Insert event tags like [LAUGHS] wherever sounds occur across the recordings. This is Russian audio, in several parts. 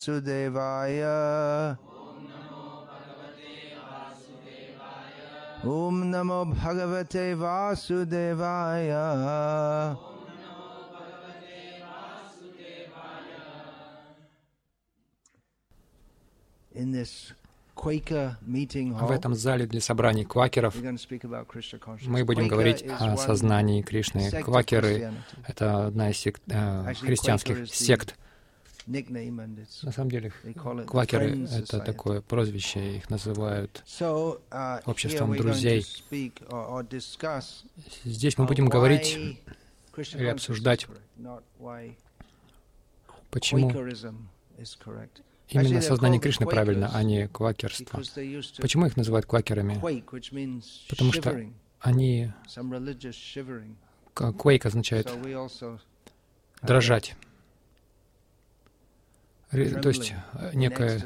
Vasudevaya In this Quaker meeting В этом зале для собраний квакеров мы будем говорить о сознании Кришны. Квакеры это одна из сект- э, христианских сект. На самом деле, квакеры это такое прозвище, их называют. Uh, обществом друзей. Здесь мы uh, будем говорить, или обсуждать, почему именно сознание Кришны правильно, а не квакерство. Почему их называют квакерами? Потому что Они... some religious shivering. к- Quake означает дрожать. То есть э, некая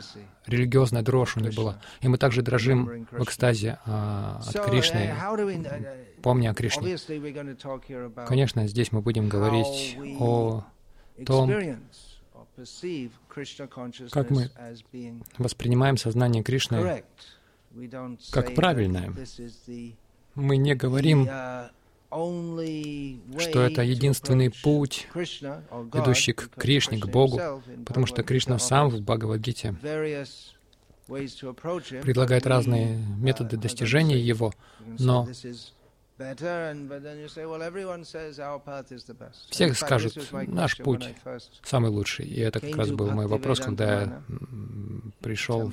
религиозная дрожь у них была. И мы также дрожим в экстазе а, от uh, Кришны, uh, uh, помня о Кришне. Конечно, здесь мы будем говорить о том, как мы воспринимаем сознание Кришны. как правильное. Мы не говорим, uh, что это единственный путь, ведущий к Кришне, к Богу, потому что Кришна сам в Бхагавадгите предлагает разные uh, методы достижения Его, но. Все скажут, «Наш путь самый лучший. И это как раз был мой вопрос, когда я пришел в-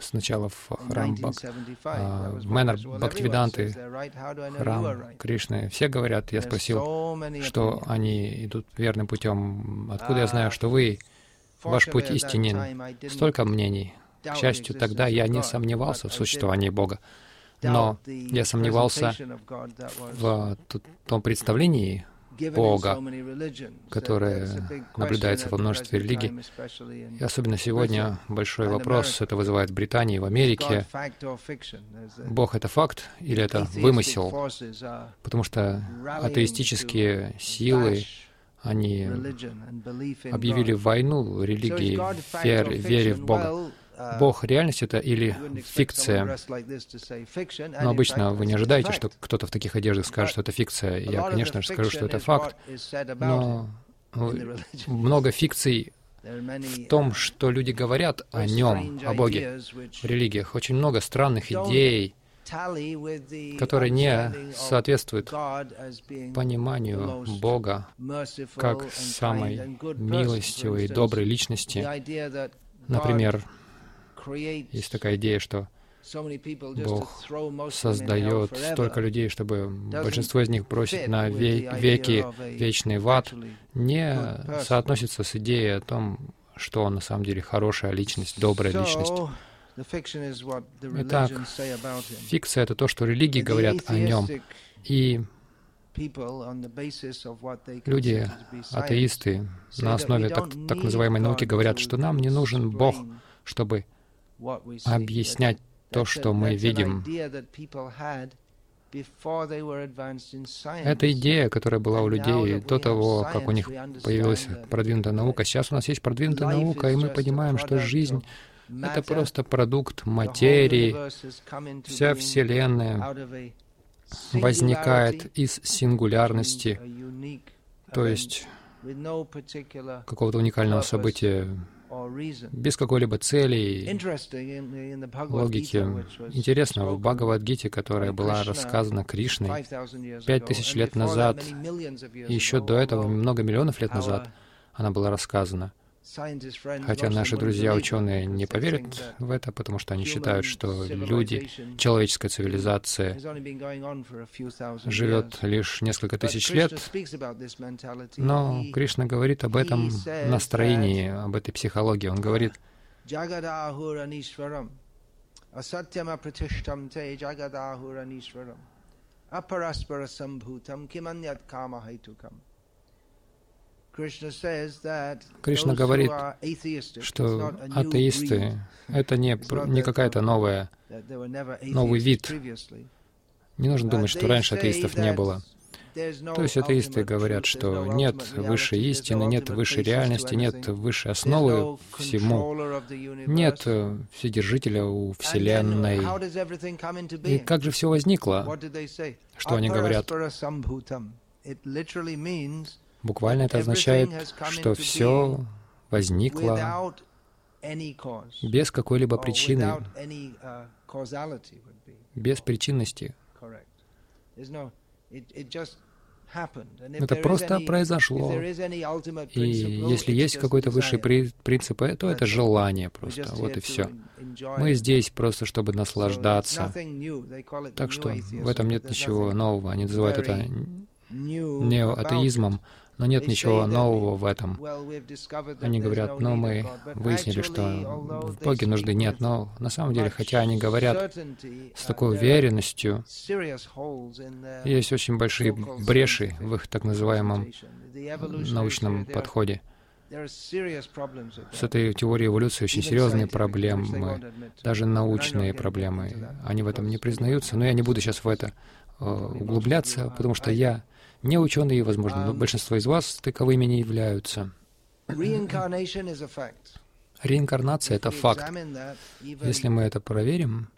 сначала в храм Бак, 1975. а, Мэннер Бхактивиданты, храм? Кришны. Все говорят, я спросил, что они идут верным путем. Откуда я знаю, что вы, ваш путь истинен? Столько мнений. К счастью, тогда я не сомневался в существовании Бога. Но я сомневался в том представлении, Бога, которое наблюдается во множестве религий. И особенно сегодня большой вопрос это вызывает в Британии, в Америке. Бог — это факт или это вымысел? Потому что атеистические силы, они объявили войну религии, вер- вере в? Бога. Uh, Бог — реальность это или фикция? Но обычно вы не ожидаете, что кто-то в таких одеждах скажет, что это фикция. Я, конечно же, скажу, что это факт, но э, много фикций в том, uh, что люди говорят о нем, о Боге, в религиях. Очень много странных идей, которые не соответствуют пониманию Бога как самой милостивой и доброй личности. Например, есть такая идея, что Бог создает столько людей, чтобы большинство из них бросить на веки вечный в ад, не соотносится с идеей о том, что он на самом деле хорошая личность, добрая личность. Итак, фикция — это то, что религии говорят о нем. И люди, атеисты, на основе так, так называемой науки говорят, что нам не нужен Бог, чтобы. Объяснять то, что мы видим. Это идея, которая была у людей до того, как у них появилась продвинутая наука. Сейчас у нас есть продвинутая наука, и мы понимаем, что жизнь это просто продукт материи. Вся Вселенная возникает из сингулярности, то есть какого-то уникального события. Без какой-либо цели, Bhagavad логики. Интересно, в Бхагавадгите, которая была рассказана Кришной 5,000 years пять тысяч лет назад, и еще до этого, много миллионов лет назад, она была рассказана. Хотя наши wouldn't друзья believe it, ученые не поверят в это, потому что они считают, что люди, человеческая цивилизация живет лишь несколько тысяч лет, но Кришна говорит об этом настроении, об этой психологии. Он говорит, Jagadahuranishwaram. Asatyama pratishtam te Jagadahuranishwaram. Aparaspara sambhutam kimanyat kama haitukam. Кришна говорит, что атеисты — это не, не какая-то новая. новый вид. Не нужно думать, что раньше атеистов не было. То есть атеисты говорят, что нет высшей истины, нет высшей реальности, нет высшей основы всему, нет вседержителя у Вселенной. И как же все возникло? Что они говорят? Буквально это означает, что все возникло без какой-либо причины, без причинности. Это просто произошло. И если есть какой-то высший принцип, то это желание просто. Вот и все. Мы здесь просто, чтобы наслаждаться. Так что в этом нет ничего нового. Они называют это неоатеизмом. Но нет ничего нового в этом. Они говорят, ну мы выяснили, что в Боге нужды нет, но на самом деле, хотя они говорят с такой уверенностью, есть очень большие бреши в их так называемом научном подходе. С этой теорией эволюции очень серьезные проблемы, даже научные проблемы. Они в этом не признаются, но я не буду сейчас в это э, углубляться, потому что я не ученые, возможно, но большинство из вас таковыми не являются. Реинкарнация — это факт. Если мы это проверим,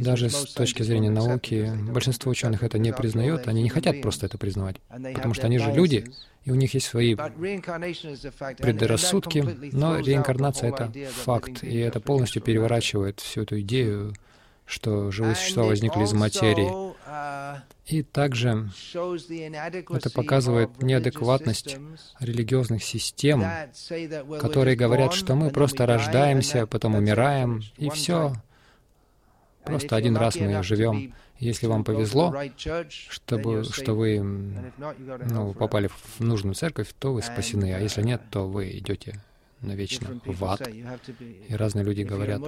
даже с точки зрения науки, большинство ученых это не признает, они не хотят просто это признавать, потому что они же люди, и у них есть свои предрассудки, но реинкарнация — это факт, и это полностью переворачивает всю эту идею, что живые существа возникли из материи. И также это показывает неадекватность религиозных систем, которые говорят, что мы просто рождаемся, потом умираем, и все. Просто один раз мы живем. Если вам повезло, чтобы, что вы ну, попали в нужную церковь, то вы спасены, а если нет, то вы идете навечно в ад. И разные люди говорят,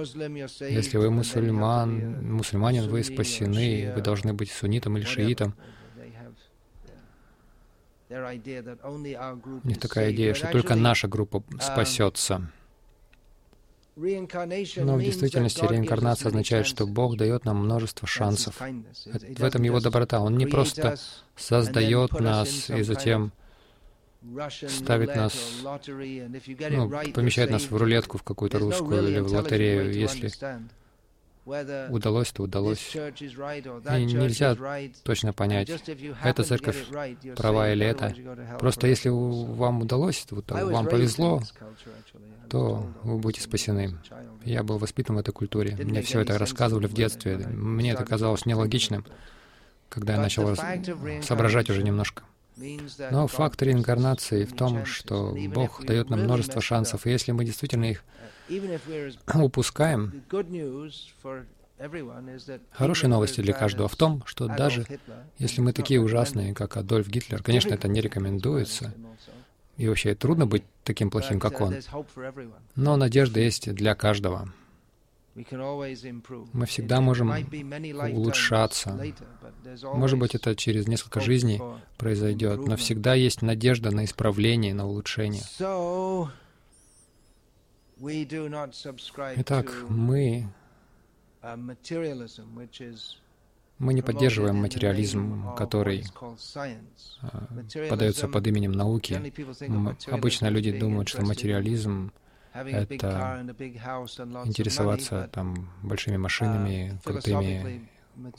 если вы мусульман, мусульманин, вы спасены, вы должны быть суннитом или шиитом. У них такая идея, что только наша группа спасется. Но в действительности реинкарнация означает, что Бог дает нам множество шансов. В этом Его доброта. Он не просто создает нас и затем ставит нас, ну, помещает нас в рулетку в какую-то русскую или в лотерею, если удалось, то удалось. И нельзя точно понять, эта церковь права или это. Просто если вам удалось, вот, вам повезло, то вы будете спасены. Я был воспитан в этой культуре. Мне все это рассказывали в детстве. Мне это казалось нелогичным, когда я начал соображать уже немножко. Но факт реинкарнации в том, что Бог дает нам множество шансов, и если мы действительно их упускаем, Хорошие новости для каждого в том, что даже если мы такие ужасные, как Адольф Гитлер, конечно, это не рекомендуется, и вообще трудно быть таким плохим, как он, но надежда есть для каждого. Мы всегда можем улучшаться. Может быть, это через несколько жизней произойдет, но всегда есть надежда на исправление, на улучшение. Итак, мы мы не поддерживаем материализм, который а, подается под именем науки. Обычно люди думают, что материализм это интересоваться там большими машинами, крутыми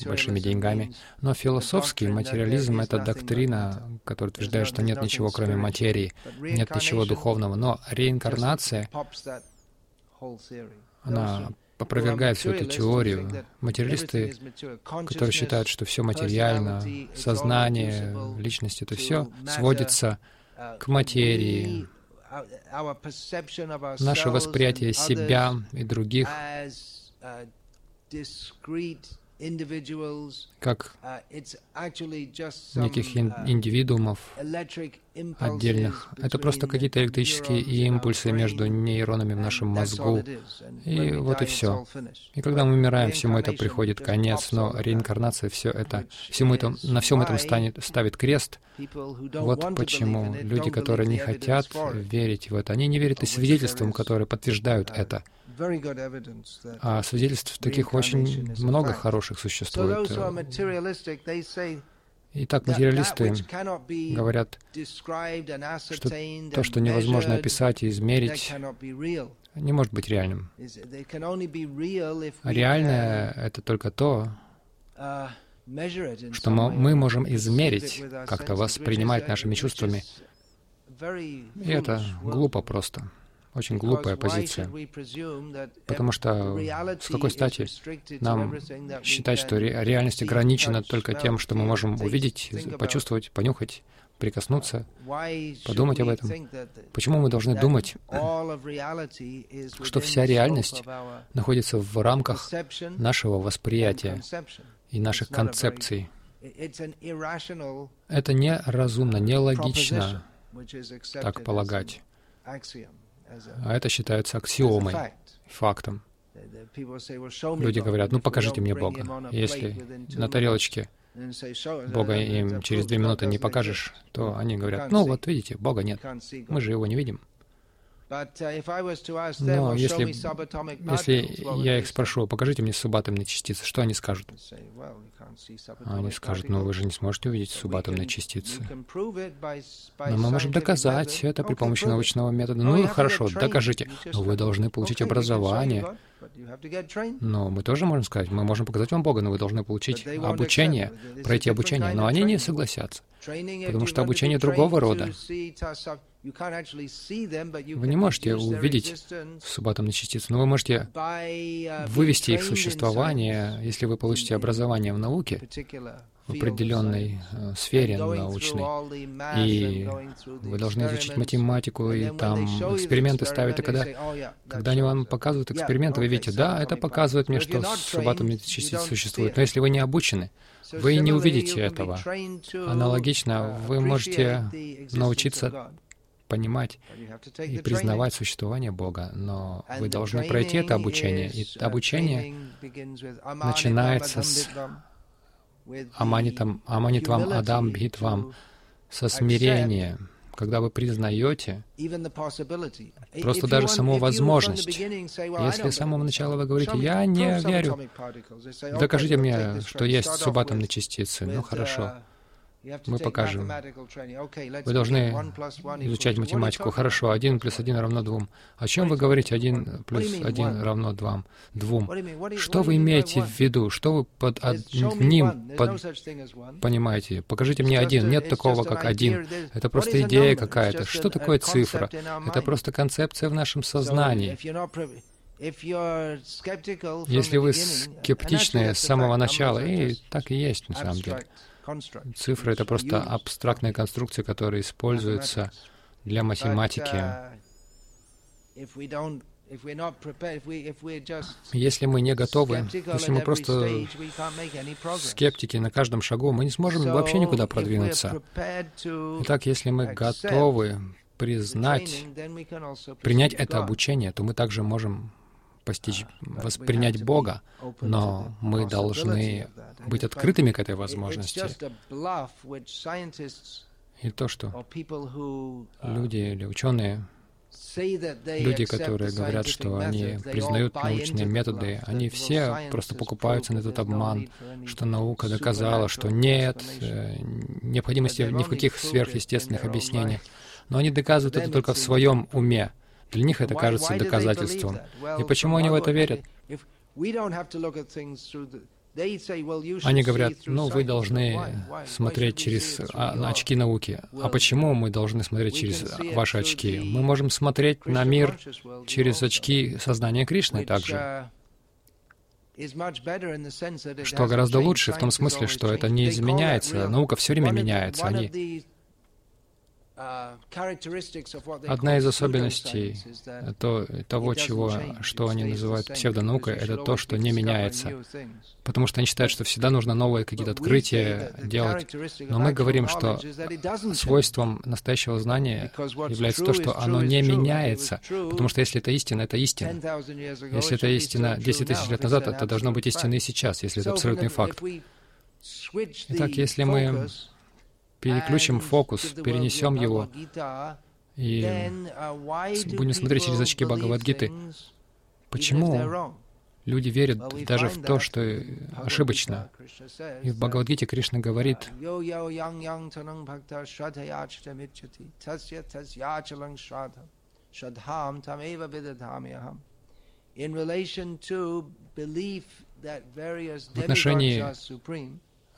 большими деньгами. Но философский материализм — это доктрина, которая утверждает, что нет ничего, кроме материи, нет ничего духовного. Но реинкарнация, она опровергает всю эту теорию. Материалисты, которые считают, что все материально, сознание, личность — это все сводится к материи, наше восприятие себя и других как неких индивидуумов отдельных. Это просто какие-то электрические импульсы между нейронами в нашем мозгу. И вот и все. И когда мы умираем, всему это приходит конец, но реинкарнация все это, всему это, на всем этом станет, ставит крест. Вот почему люди, которые не хотят верить в это, они не верят и свидетельствам, которые подтверждают это. А свидетельств таких очень много хороших существует. Итак, материалисты говорят, что то, что невозможно описать и измерить, не может быть реальным. Реальное — это только то, что мы можем измерить, как-то воспринимать нашими чувствами. И это глупо просто. Очень глупая позиция. Потому что с какой стати нам считать, что реальность ограничена только тем, что мы можем увидеть, почувствовать, понюхать, прикоснуться, подумать об этом. Почему мы должны думать, что вся реальность находится в рамках нашего восприятия и наших концепций? Это неразумно, нелогично так полагать. А это считается аксиомой, фактом. Люди говорят, ну покажите мне Бога. Если на тарелочке Бога им через две минуты не покажешь, то они говорят, ну вот видите, Бога нет, мы же его не видим. Но если, если я их спрошу, покажите мне субатомные частицы, что они скажут? Они скажут, ну вы же не сможете увидеть субатомные частицы. Но мы можем доказать это при помощи научного метода. Ну хорошо, докажите. Но вы должны получить образование. Но мы тоже можем сказать, мы можем показать вам Бога, но вы должны получить обучение, пройти обучение. Но они не согласятся, потому что обучение другого рода. Вы не можете увидеть субатомные частицы, но вы можете вывести их существование, если вы получите образование в науке, в определенной э, сфере научной, и вы должны изучить математику, и там эксперименты ставят, и когда, когда они вам показывают эксперименты, вы видите, да, это показывает мне, что субатомные частицы существуют, но если вы не обучены, вы не увидите этого. Аналогично, вы можете научиться понимать и признавать существование Бога, но вы должны пройти это обучение. И обучение начинается с Аманитам, Аманитвам Адам Бхитвам, со смирения, когда вы признаете просто даже саму возможность. Если с самого начала вы говорите, я не верю, докажите мне, что есть субатомные частицы. Ну хорошо. Мы покажем. Вы должны изучать математику. Хорошо, один плюс один равно двум. О чем вы говорите один плюс один равно двум? Двум. Что вы имеете в виду? Что вы под одним под... понимаете? Покажите мне один. Нет такого, как один. Это просто идея какая-то. Что такое цифра? Это просто концепция в нашем сознании. Если вы скептичны с самого начала, и так и есть на самом деле, Цифры — это просто абстрактная конструкция, которая используется для математики. Если мы не готовы, если мы просто скептики на каждом шагу, мы не сможем вообще никуда продвинуться. Итак, если мы готовы признать, принять это обучение, то мы также можем постичь, воспринять Бога, но мы должны быть открытыми к этой возможности. И то, что люди или ученые, люди, которые говорят, что они признают научные методы, они все просто покупаются на этот обман, что наука доказала, что нет э, необходимости ни в каких сверхъестественных объяснениях. Но они доказывают это только в своем уме. Для них это кажется доказательством. И почему они в это верят? Они говорят, ну, вы должны смотреть через а, очки науки. А почему мы должны смотреть через ваши очки? Мы можем смотреть на мир через очки сознания Кришны также что гораздо лучше в том смысле, что это не изменяется. Наука все время меняется. Они Одна из особенностей то, того, чего, что они называют псевдонаукой, это то, что не меняется. Потому что они считают, что всегда нужно новые какие-то открытия делать. Но мы говорим, что свойством настоящего знания является то, что оно не меняется. Потому что если это истина, это истина. Если это истина 10 тысяч лет назад, это должно быть истиной и сейчас, если это абсолютный факт. Итак, если мы переключим фокус, перенесем его и uh, будем смотреть через очки Бхагавадгиты. Почему люди верят даже в то, что ошибочно. И в Бхагавадгите Кришна говорит, в отношении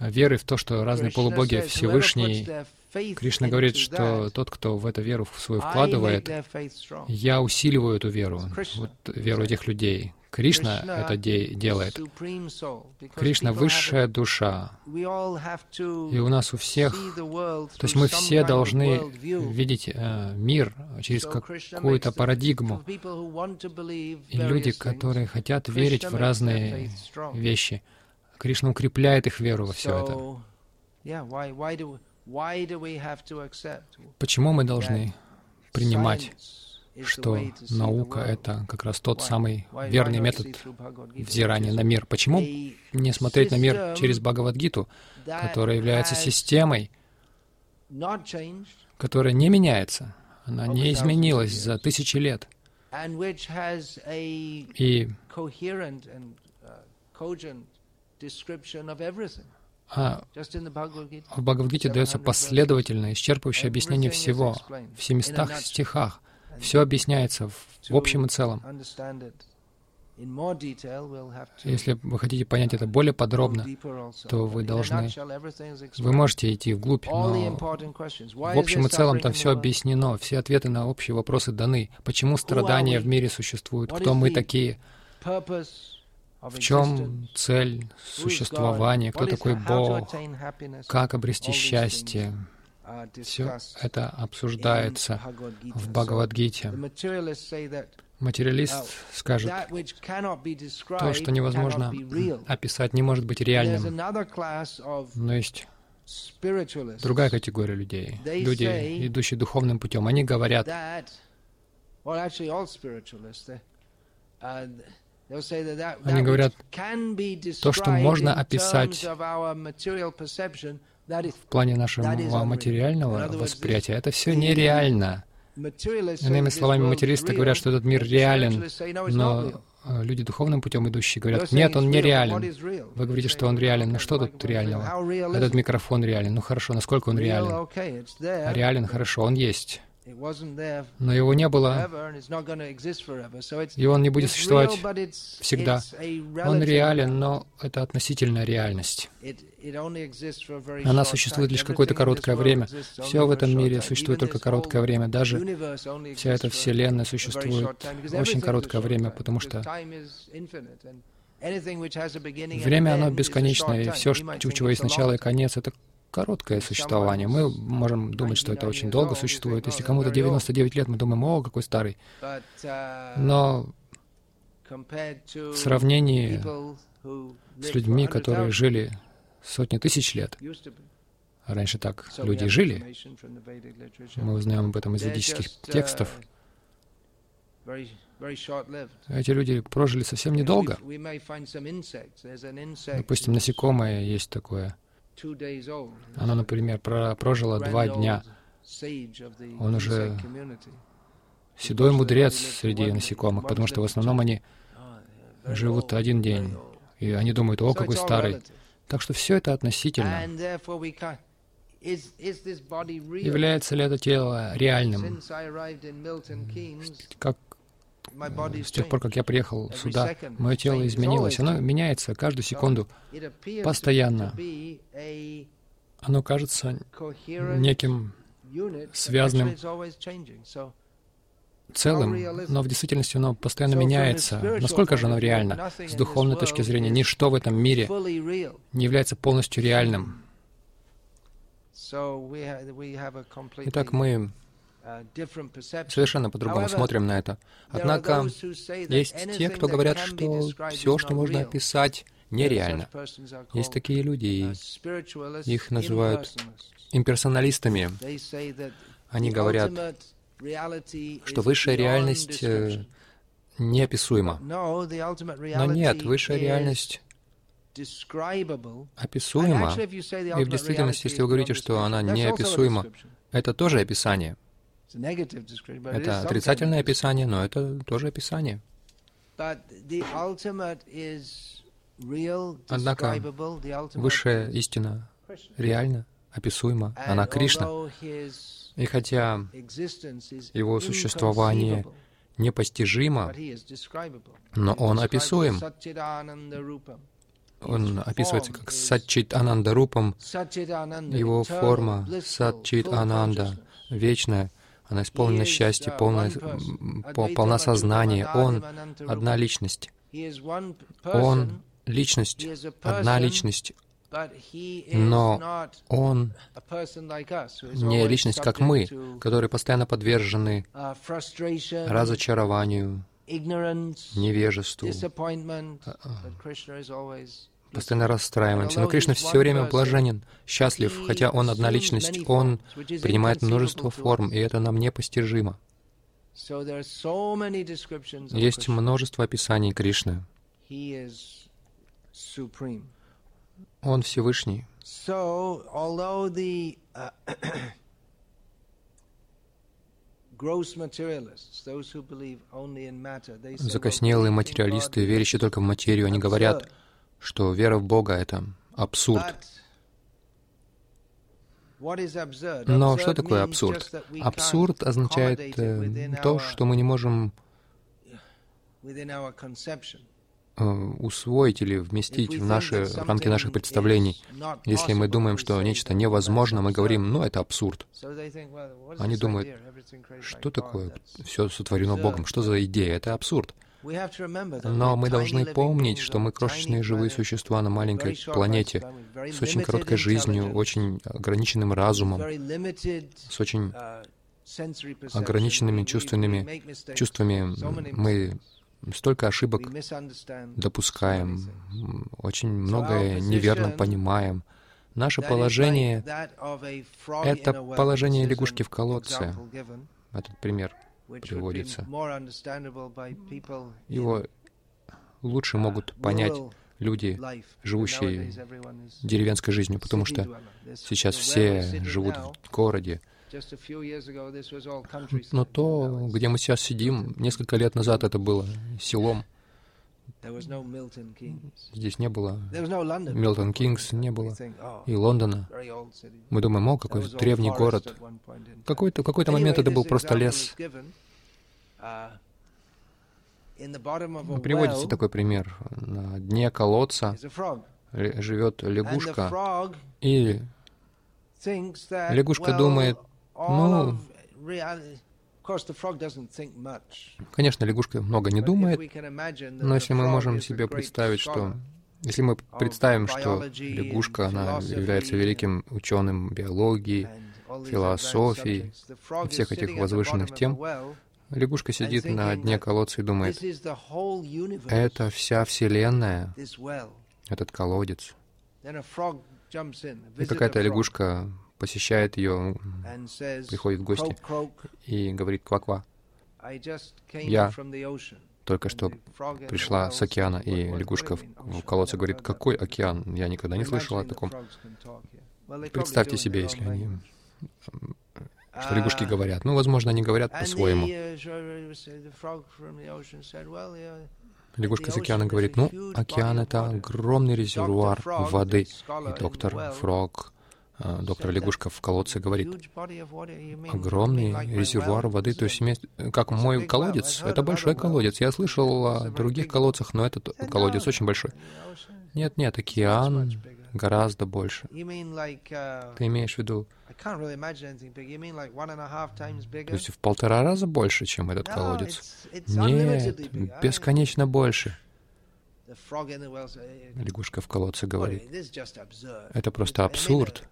веры в то, что разные полубоги Всевышний, Кришна говорит, что тот, кто в эту веру свою вкладывает, я усиливаю эту веру, вот веру этих людей. Кришна это де делает. Кришна — высшая душа. И у нас у всех, то есть мы все должны видеть э, мир через какую-то парадигму. И люди, которые хотят верить в разные вещи, Кришна укрепляет их веру во все это. Почему мы должны принимать что наука — это как раз тот самый верный метод взирания на мир. Почему не смотреть на мир через Бхагавадгиту, которая является системой, которая не меняется, она не изменилась за тысячи лет, и а в Бхагавадгите дается последовательное, исчерпывающее объяснение всего в 700 стихах. Все объясняется в, в общем и целом. Если вы хотите понять это более подробно, то вы должны... Вы можете идти вглубь, но в общем и целом там все объяснено, все ответы на общие вопросы даны. Почему страдания в мире существуют? Кто мы такие? В чем цель существования? Кто такой Бог? Как обрести счастье? Все это обсуждается в Бхагавадгите. Материалист скажет, то, что невозможно описать, не может быть реальным. Но есть другая категория людей, люди, идущие духовным путем. Они говорят, они говорят, то, что можно описать в плане нашего материального восприятия, это все нереально. Иными словами, материалисты говорят, что этот мир реален, но э, люди духовным путем идущие говорят, нет, он не реален. Вы говорите, что он реален. Ну что тут реального? Этот микрофон реален. Ну хорошо, насколько он реален? Реален, хорошо, он есть. Но его не было, и он не будет существовать всегда. Он реален, но это относительная реальность. Она существует лишь какое-то короткое время. Все в этом мире существует только короткое время. Даже вся эта Вселенная существует очень короткое время, потому что время, оно бесконечное, и все, у чего есть начало и конец, это короткое существование. Мы можем думать, что это очень долго существует. Если кому-то 99 лет, мы думаем, о, какой старый. Но в сравнении с людьми, которые жили сотни тысяч лет, раньше так люди жили, мы узнаем об этом из ведических текстов, эти люди прожили совсем недолго. Допустим, насекомое есть такое — оно, например, прожила два дня. Он уже седой мудрец среди насекомых, потому что в основном они живут один день, и они думают, о, какой старый. Так что все это относительно. Является ли это тело реальным? Как с тех пор, как я приехал сюда, мое тело изменилось. Оно меняется каждую секунду, постоянно. Оно кажется неким связанным целым, но в действительности оно постоянно меняется. Насколько же оно реально? С духовной точки зрения, ничто в этом мире не является полностью реальным. Итак, мы совершенно по-другому смотрим на это. Однако есть те, кто говорят, что все, что можно описать, нереально. Есть такие люди, и их называют имперсоналистами. Они говорят, что высшая реальность э, неописуема. Но нет, высшая реальность описуема. И в действительности, если вы говорите, что она неописуема, это тоже описание. Это отрицательное описание, но это тоже описание. Однако высшая истина реальна, описуема, она Кришна. И хотя его существование непостижимо, но он описуем. Он описывается как Сатчит Ананда Рупам. Его форма Сатчит Ананда, вечная, она исполнена счастья, полная, полна сознания. Он — одна личность. Он — личность, одна личность. Но он не личность, как мы, которые постоянно подвержены разочарованию, невежеству, постоянно расстраиваемся. Но Кришна все время блаженен, счастлив, хотя Он одна личность, Он принимает множество форм, и это нам непостижимо. Есть множество описаний Кришны. Он Всевышний. Закоснелые материалисты, верящие только в материю, они говорят, что вера в Бога — это абсурд. Но что такое абсурд? Абсурд означает э, то, что мы не можем [SIGHS] усвоить или вместить в наши в рамки наших представлений. Если мы думаем, что нечто невозможно, мы говорим, ну, это абсурд. Они думают, что такое все сотворено Богом, что за идея? Это абсурд. Но мы должны помнить, что мы крошечные живые существа на маленькой планете с очень короткой жизнью, очень ограниченным разумом, с очень ограниченными чувственными чувствами. Мы столько ошибок допускаем, очень многое неверно понимаем. Наше положение — это положение лягушки в колодце. Этот пример — приводится. Его лучше могут понять люди, живущие деревенской жизнью, потому что сейчас все живут в городе. Но то, где мы сейчас сидим, несколько лет назад это было селом. Здесь не было Милтон Кингс, не было и Лондона. Мы думаем, о, какой древний город. Какой-то какой момент это был просто лес. Приводится такой пример. На дне колодца живет лягушка, и лягушка думает, ну, Конечно, лягушка много не думает, но если мы можем себе представить, что если мы представим, что лягушка, она является великим ученым биологии, философии, всех этих возвышенных тем, лягушка сидит на дне колодца и думает, это вся Вселенная, этот колодец. И какая-то лягушка посещает ее, приходит в гости и говорит «ква-ква». Я только что пришла с океана, и лягушка в колодце говорит, какой океан? Я никогда не слышала о таком. Представьте себе, если они что лягушки говорят. Ну, возможно, они говорят по-своему. Лягушка с океана говорит, ну, океан — это огромный резервуар воды. И доктор Фрог доктор Лягушка в колодце говорит, огромный резервуар воды, то есть как мой колодец, это большой колодец. Я слышал о других колодцах, но этот колодец очень большой. Нет, нет, океан гораздо больше. Ты имеешь в виду, то есть в полтора раза больше, чем этот колодец? Нет, бесконечно больше. Лягушка в колодце говорит, это просто абсурд.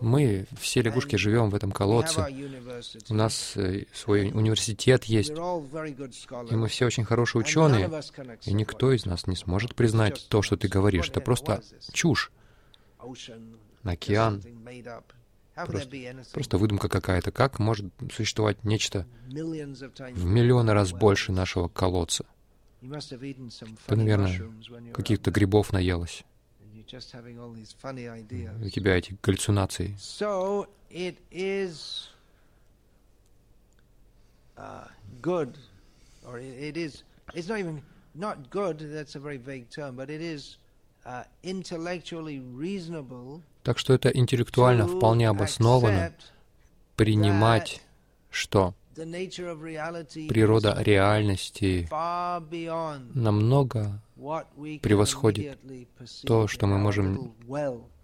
Мы, все лягушки, живем в этом колодце. У нас э, свой университет есть. И мы все очень хорошие ученые. И никто из нас не сможет признать то, что ты говоришь. Это просто чушь. Океан Просто, просто выдумка какая-то. Как может существовать нечто в миллионы раз больше нашего колодца? Ты, наверное, каких-то грибов наелась. У тебя эти галлюцинации. Так что это интеллектуально вполне обосновано принимать, что природа реальности намного превосходит то, что мы можем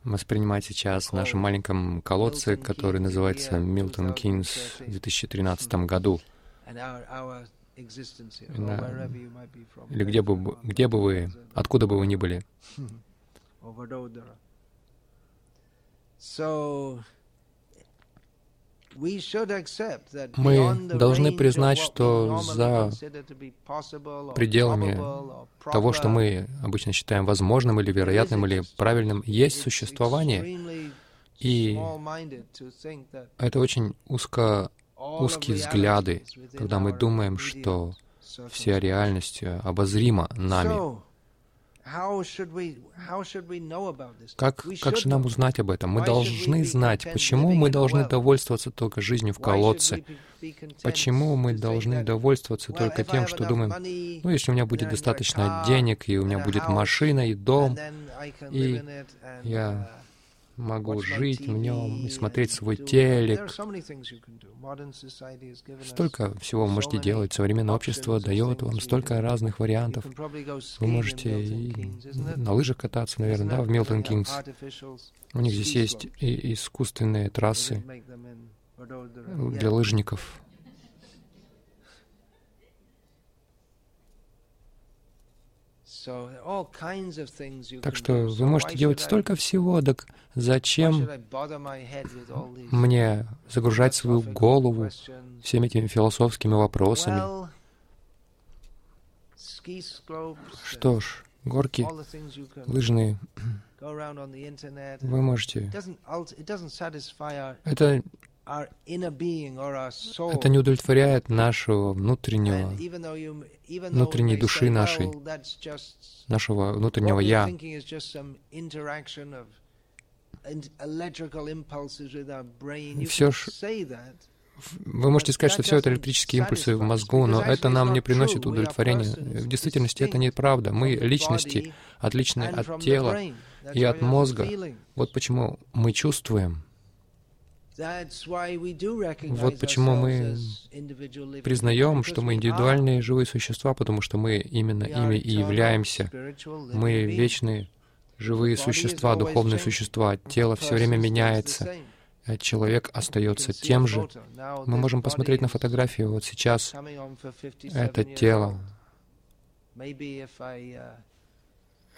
воспринимать сейчас в нашем маленьком колодце, который называется Милтон Кинс в 2013 году. Или где бы, где бы вы, откуда бы вы ни были. [LAUGHS] Мы должны признать, что за пределами того, что мы обычно считаем возможным или вероятным или правильным, есть существование. И это очень узко, узкие взгляды, когда мы думаем, что вся реальность обозрима нами. Как, как же нам узнать об этом? Мы должны знать, почему мы должны довольствоваться только жизнью в колодце. Почему мы должны довольствоваться только тем, что думаем, ну, если у меня будет достаточно денег, и у меня будет машина и дом, и я могу жить в нем и смотреть свой телек. Столько всего вы можете делать. Современное общество дает вам столько разных вариантов. Вы можете и на лыжах кататься, наверное, да, в Милтон Кингс. У них здесь есть и искусственные трассы для лыжников. Так что вы можете делать столько всего, так зачем мне загружать свою голову всеми этими философскими вопросами? Что ж, горки лыжные, вы можете... Это это не удовлетворяет нашего внутреннего, внутренней души нашей, нашего внутреннего «я». Все ж, вы можете сказать, что все это электрические импульсы в мозгу, но это нам не приносит удовлетворения. В действительности это неправда. Мы личности, отличные от тела и от мозга. Вот почему мы чувствуем. Вот почему мы признаем, что мы индивидуальные живые существа, потому что мы именно ими и являемся. Мы вечные живые существа, духовные существа. Тело все время меняется, а человек остается тем же. Мы можем посмотреть на фотографию вот сейчас. Это тело. Uh,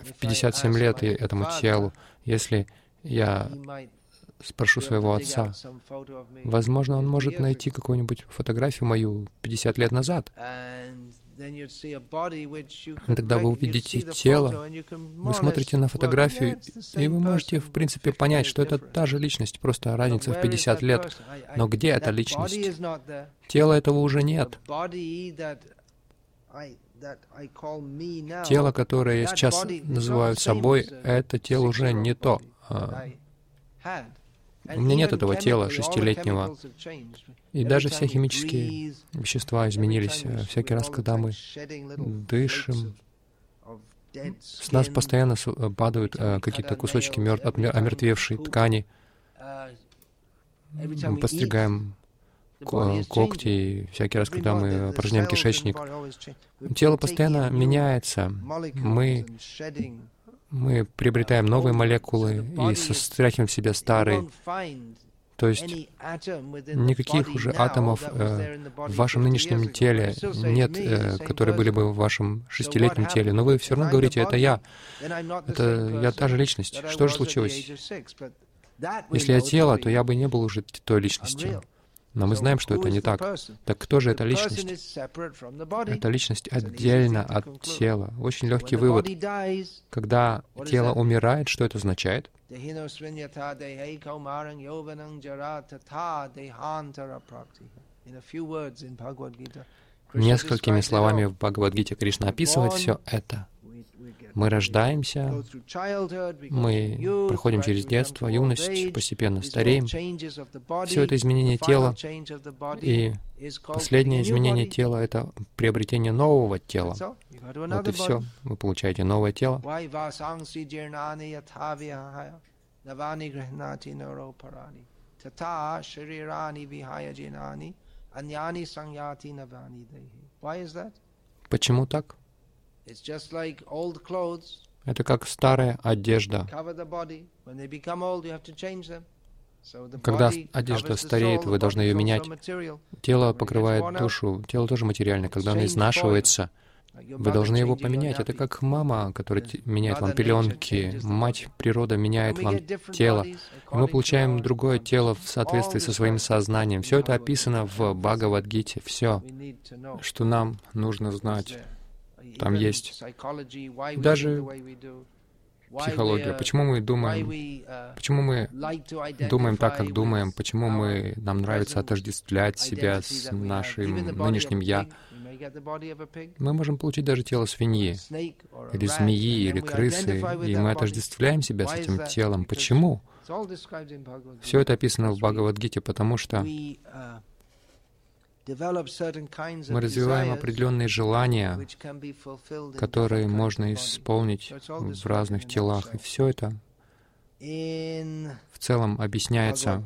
В 57 лет этому телу, если я спрошу своего отца. Возможно, он может найти какую-нибудь фотографию мою 50 лет назад. И тогда вы увидите тело, вы смотрите на фотографию, и вы можете, в принципе, понять, что это та же личность, просто разница в 50 лет. Но где эта личность? Тела этого уже нет. Тело, которое я сейчас называю собой, это тело уже не то. У меня нет этого тела шестилетнего. И даже все химические вещества изменились. Всякий раз, когда мы дышим, с нас постоянно падают э, какие-то кусочки мер... омертвевшей ткани. Мы постригаем когти, и всякий раз, когда мы опорожняем кишечник, тело постоянно меняется. Мы мы приобретаем новые молекулы и состряхиваем в себя старые. То есть никаких уже атомов э, в вашем нынешнем теле нет, э, которые были бы в вашем шестилетнем теле, но вы все равно говорите, это я, это я та же личность. Что же случилось? Если я тело, то я бы не был уже той личностью. Но мы знаем, что это не так. Так кто же эта личность? Это личность отдельно от тела. Очень легкий вывод. Когда тело умирает, что это означает? Несколькими словами в Бхагавадгите Кришна описывает все это. Мы рождаемся, мы проходим через детство, юность, постепенно стареем. Все это изменение тела, и последнее изменение тела — это приобретение нового тела. Вот и все. Вы получаете новое тело. Почему так? Это как старая одежда. Когда одежда стареет, вы должны ее менять. Тело покрывает душу. Тело тоже материальное. Когда оно изнашивается, вы должны его поменять. Это как мама, которая меняет вам пеленки. Мать природа меняет вам тело. И мы получаем другое тело в соответствии со своим сознанием. Все это описано в Бхагавадгите. Все, что нам нужно знать. Там есть даже психология. Почему мы думаем, почему мы думаем так, как думаем, почему мы, нам нравится отождествлять себя с нашим нынешним «я». Мы можем получить даже тело свиньи, или змеи, или крысы, и мы отождествляем себя с этим телом. Почему? Все это описано в Бхагавадгите, потому что мы развиваем определенные желания, которые можно исполнить в разных телах. И все это в целом объясняется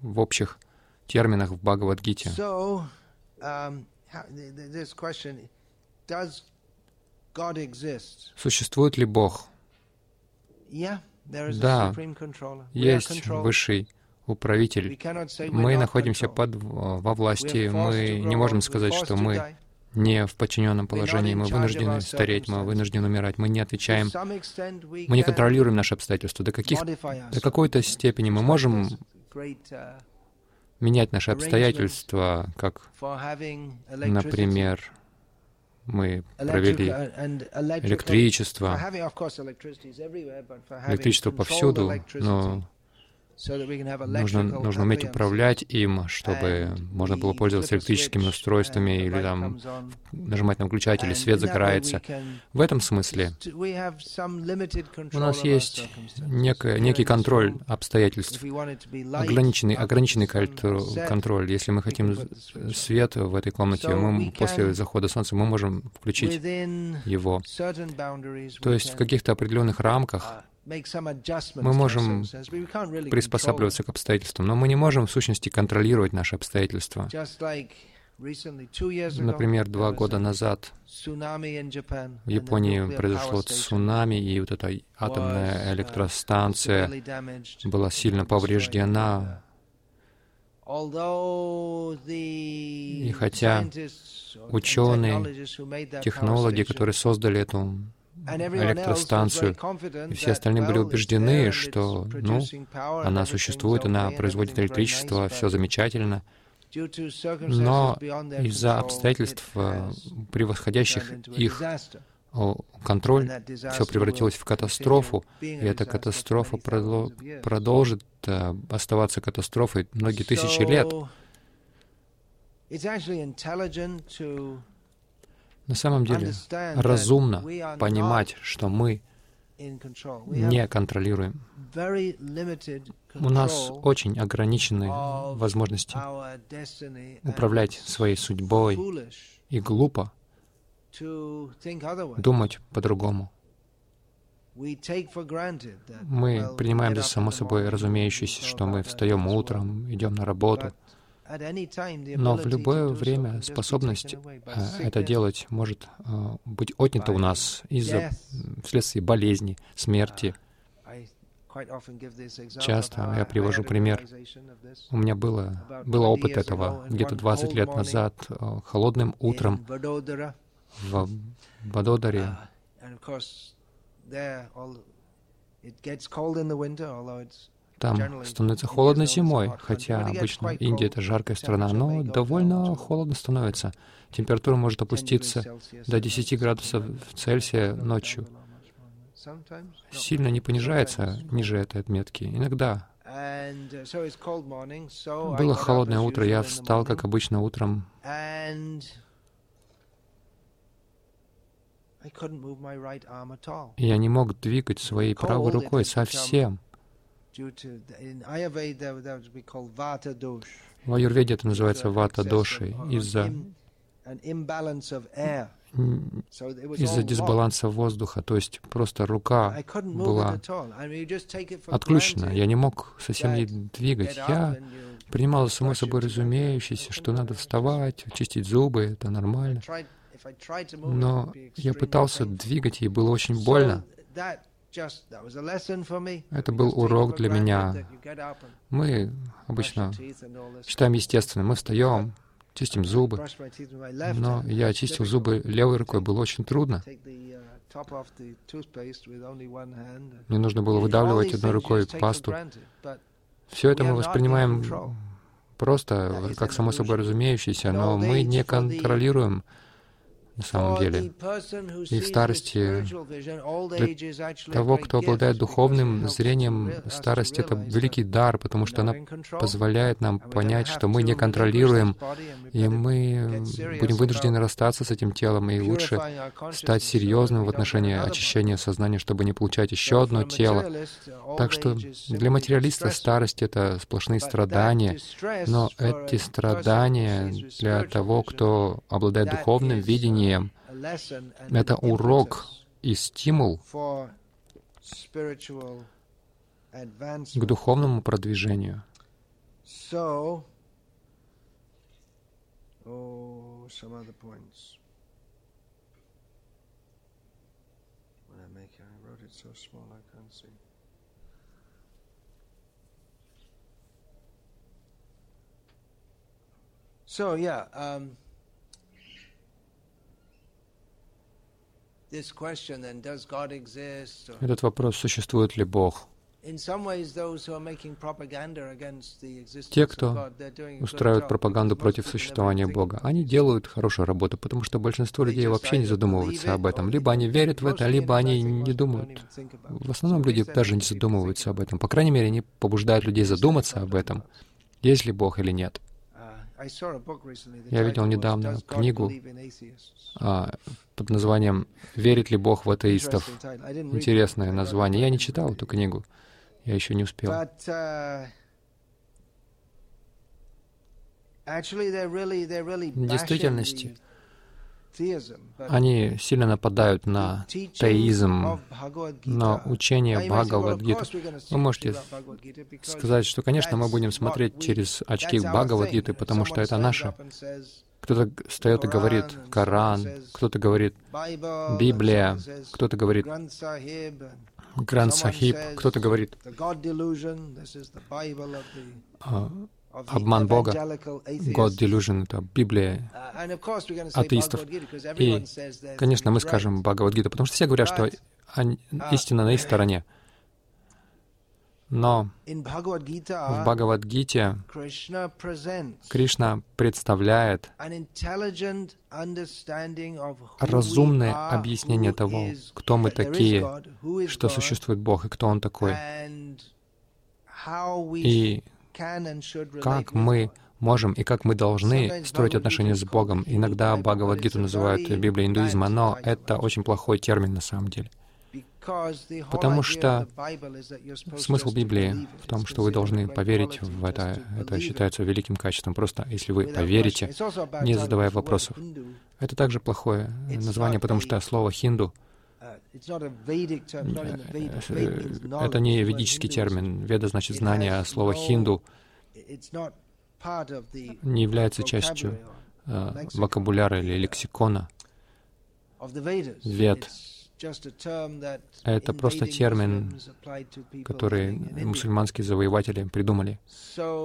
в общих терминах в Бхагавадгите. Um, Существует ли Бог? Да, есть высший управитель. Мы находимся под, во власти. Мы не можем сказать, что мы не в подчиненном положении, мы вынуждены стареть, мы вынуждены умирать, мы не отвечаем, мы не контролируем наши обстоятельства. До, каких, до какой-то степени мы можем менять наши обстоятельства, как, например, мы провели электричество. Электричество повсюду, но Нужно, нужно уметь управлять им, чтобы можно было пользоваться электрическими устройствами uh, или там нажимать на выключатель, и свет загорается. В этом смысле у нас есть некое, некий контроль обстоятельств, ограниченный, ограниченный контроль. Если мы хотим свет в этой комнате, мы после захода солнца мы можем включить его. То есть в каких-то определенных рамках uh, мы можем приспосабливаться к обстоятельствам, но мы не можем в сущности контролировать наши обстоятельства. Например, два года назад в Японии произошло цунами, и вот эта атомная uh, электростанция была сильно повреждена. И хотя ученые, технологи, которые создали эту электростанцию. И все остальные были убеждены, что, ну, она существует, она производит электричество, все замечательно. Но из-за обстоятельств, э, превосходящих их контроль, все превратилось в катастрофу, и эта катастрофа продолжит э, оставаться катастрофой многие тысячи лет. На самом деле разумно понимать, что мы не контролируем. У нас очень ограниченные возможности управлять своей судьбой, и глупо думать по-другому. Мы принимаем за само собой разумеющееся, что мы встаем утром, идем на работу, но в любое время способность э, это делать может э, быть отнята у нас из-за вследствие болезни, смерти. Часто я привожу пример. У меня было, был опыт этого где-то 20 лет назад, э, холодным утром в Бадодаре. Там становится холодно зимой, хотя обычно Индия — это жаркая страна, но довольно холодно становится. Температура может опуститься до 10 градусов Цельсия ночью. Сильно не понижается ниже этой отметки. Иногда. Было холодное утро, я встал, как обычно, утром. Я не мог двигать своей правой рукой совсем. В аюрведе это называется вата-дошей из-за из-за дисбаланса воздуха, то есть просто рука была отключена. Я не мог совсем ей двигать. Я принимал само собой разумеющееся, что надо вставать, чистить зубы, это нормально. Но я пытался двигать, и было очень больно. Это был урок для меня. Мы обычно считаем естественным. Мы встаем, чистим зубы. Но я чистил зубы левой рукой, было очень трудно. Мне нужно было выдавливать одной рукой пасту. Все это мы воспринимаем просто как само собой разумеющееся, но мы не контролируем на самом деле. И в старости для того, кто обладает духовным зрением, старость — это великий дар, потому что она позволяет нам понять, что мы не контролируем, и мы будем вынуждены расстаться с этим телом, и лучше стать серьезным в отношении очищения сознания, чтобы не получать еще одно тело. Так что для материалиста старость — это сплошные страдания, но эти страдания для того, кто обладает духовным видением, знанием. Это урок и стимул к духовному продвижению. Oh. So yeah, um, Этот вопрос, существует ли Бог? Те, кто устраивают пропаганду против существования Бога, они делают хорошую работу, потому что большинство людей вообще не задумываются об этом. Либо они верят в это, либо они не думают. В основном люди даже не задумываются об этом. По крайней мере, они побуждают людей задуматься об этом, есть ли Бог или нет. Я видел недавно книгу а, под названием «Верит ли Бог в атеистов?» Интересное название. Я не читал эту книгу. Я еще не успел. Uh, в действительности, они сильно нападают на теизм, на учение Бхагавадгиты. Вы можете сказать, что, конечно, мы будем смотреть через очки Бхагавадгиты, потому что это наше. Кто-то встает и говорит Коран, кто-то говорит Библия, кто-то говорит Гранд Сахиб, кто-то говорит обман Бога, God Delusion, это Библия атеистов. И, конечно, мы скажем Бхагавадгита, потому что все говорят, что истина на их стороне. Но в Бхагавадгите Кришна представляет разумное объяснение того, кто мы такие, что существует Бог и кто Он такой. И как мы можем и как мы должны строить отношения с Богом. Иногда Бхагавадгиту называют Библией индуизма, но это очень плохой термин на самом деле. Потому что смысл Библии в том, что вы должны поверить в это. Это считается великим качеством. Просто если вы поверите, не задавая вопросов. Это также плохое название, потому что слово «хинду» Это не ведический термин. Веда значит знание, а слово хинду не является частью э, вокабуляра или лексикона. Вед. Это просто термин, который мусульманские завоеватели придумали,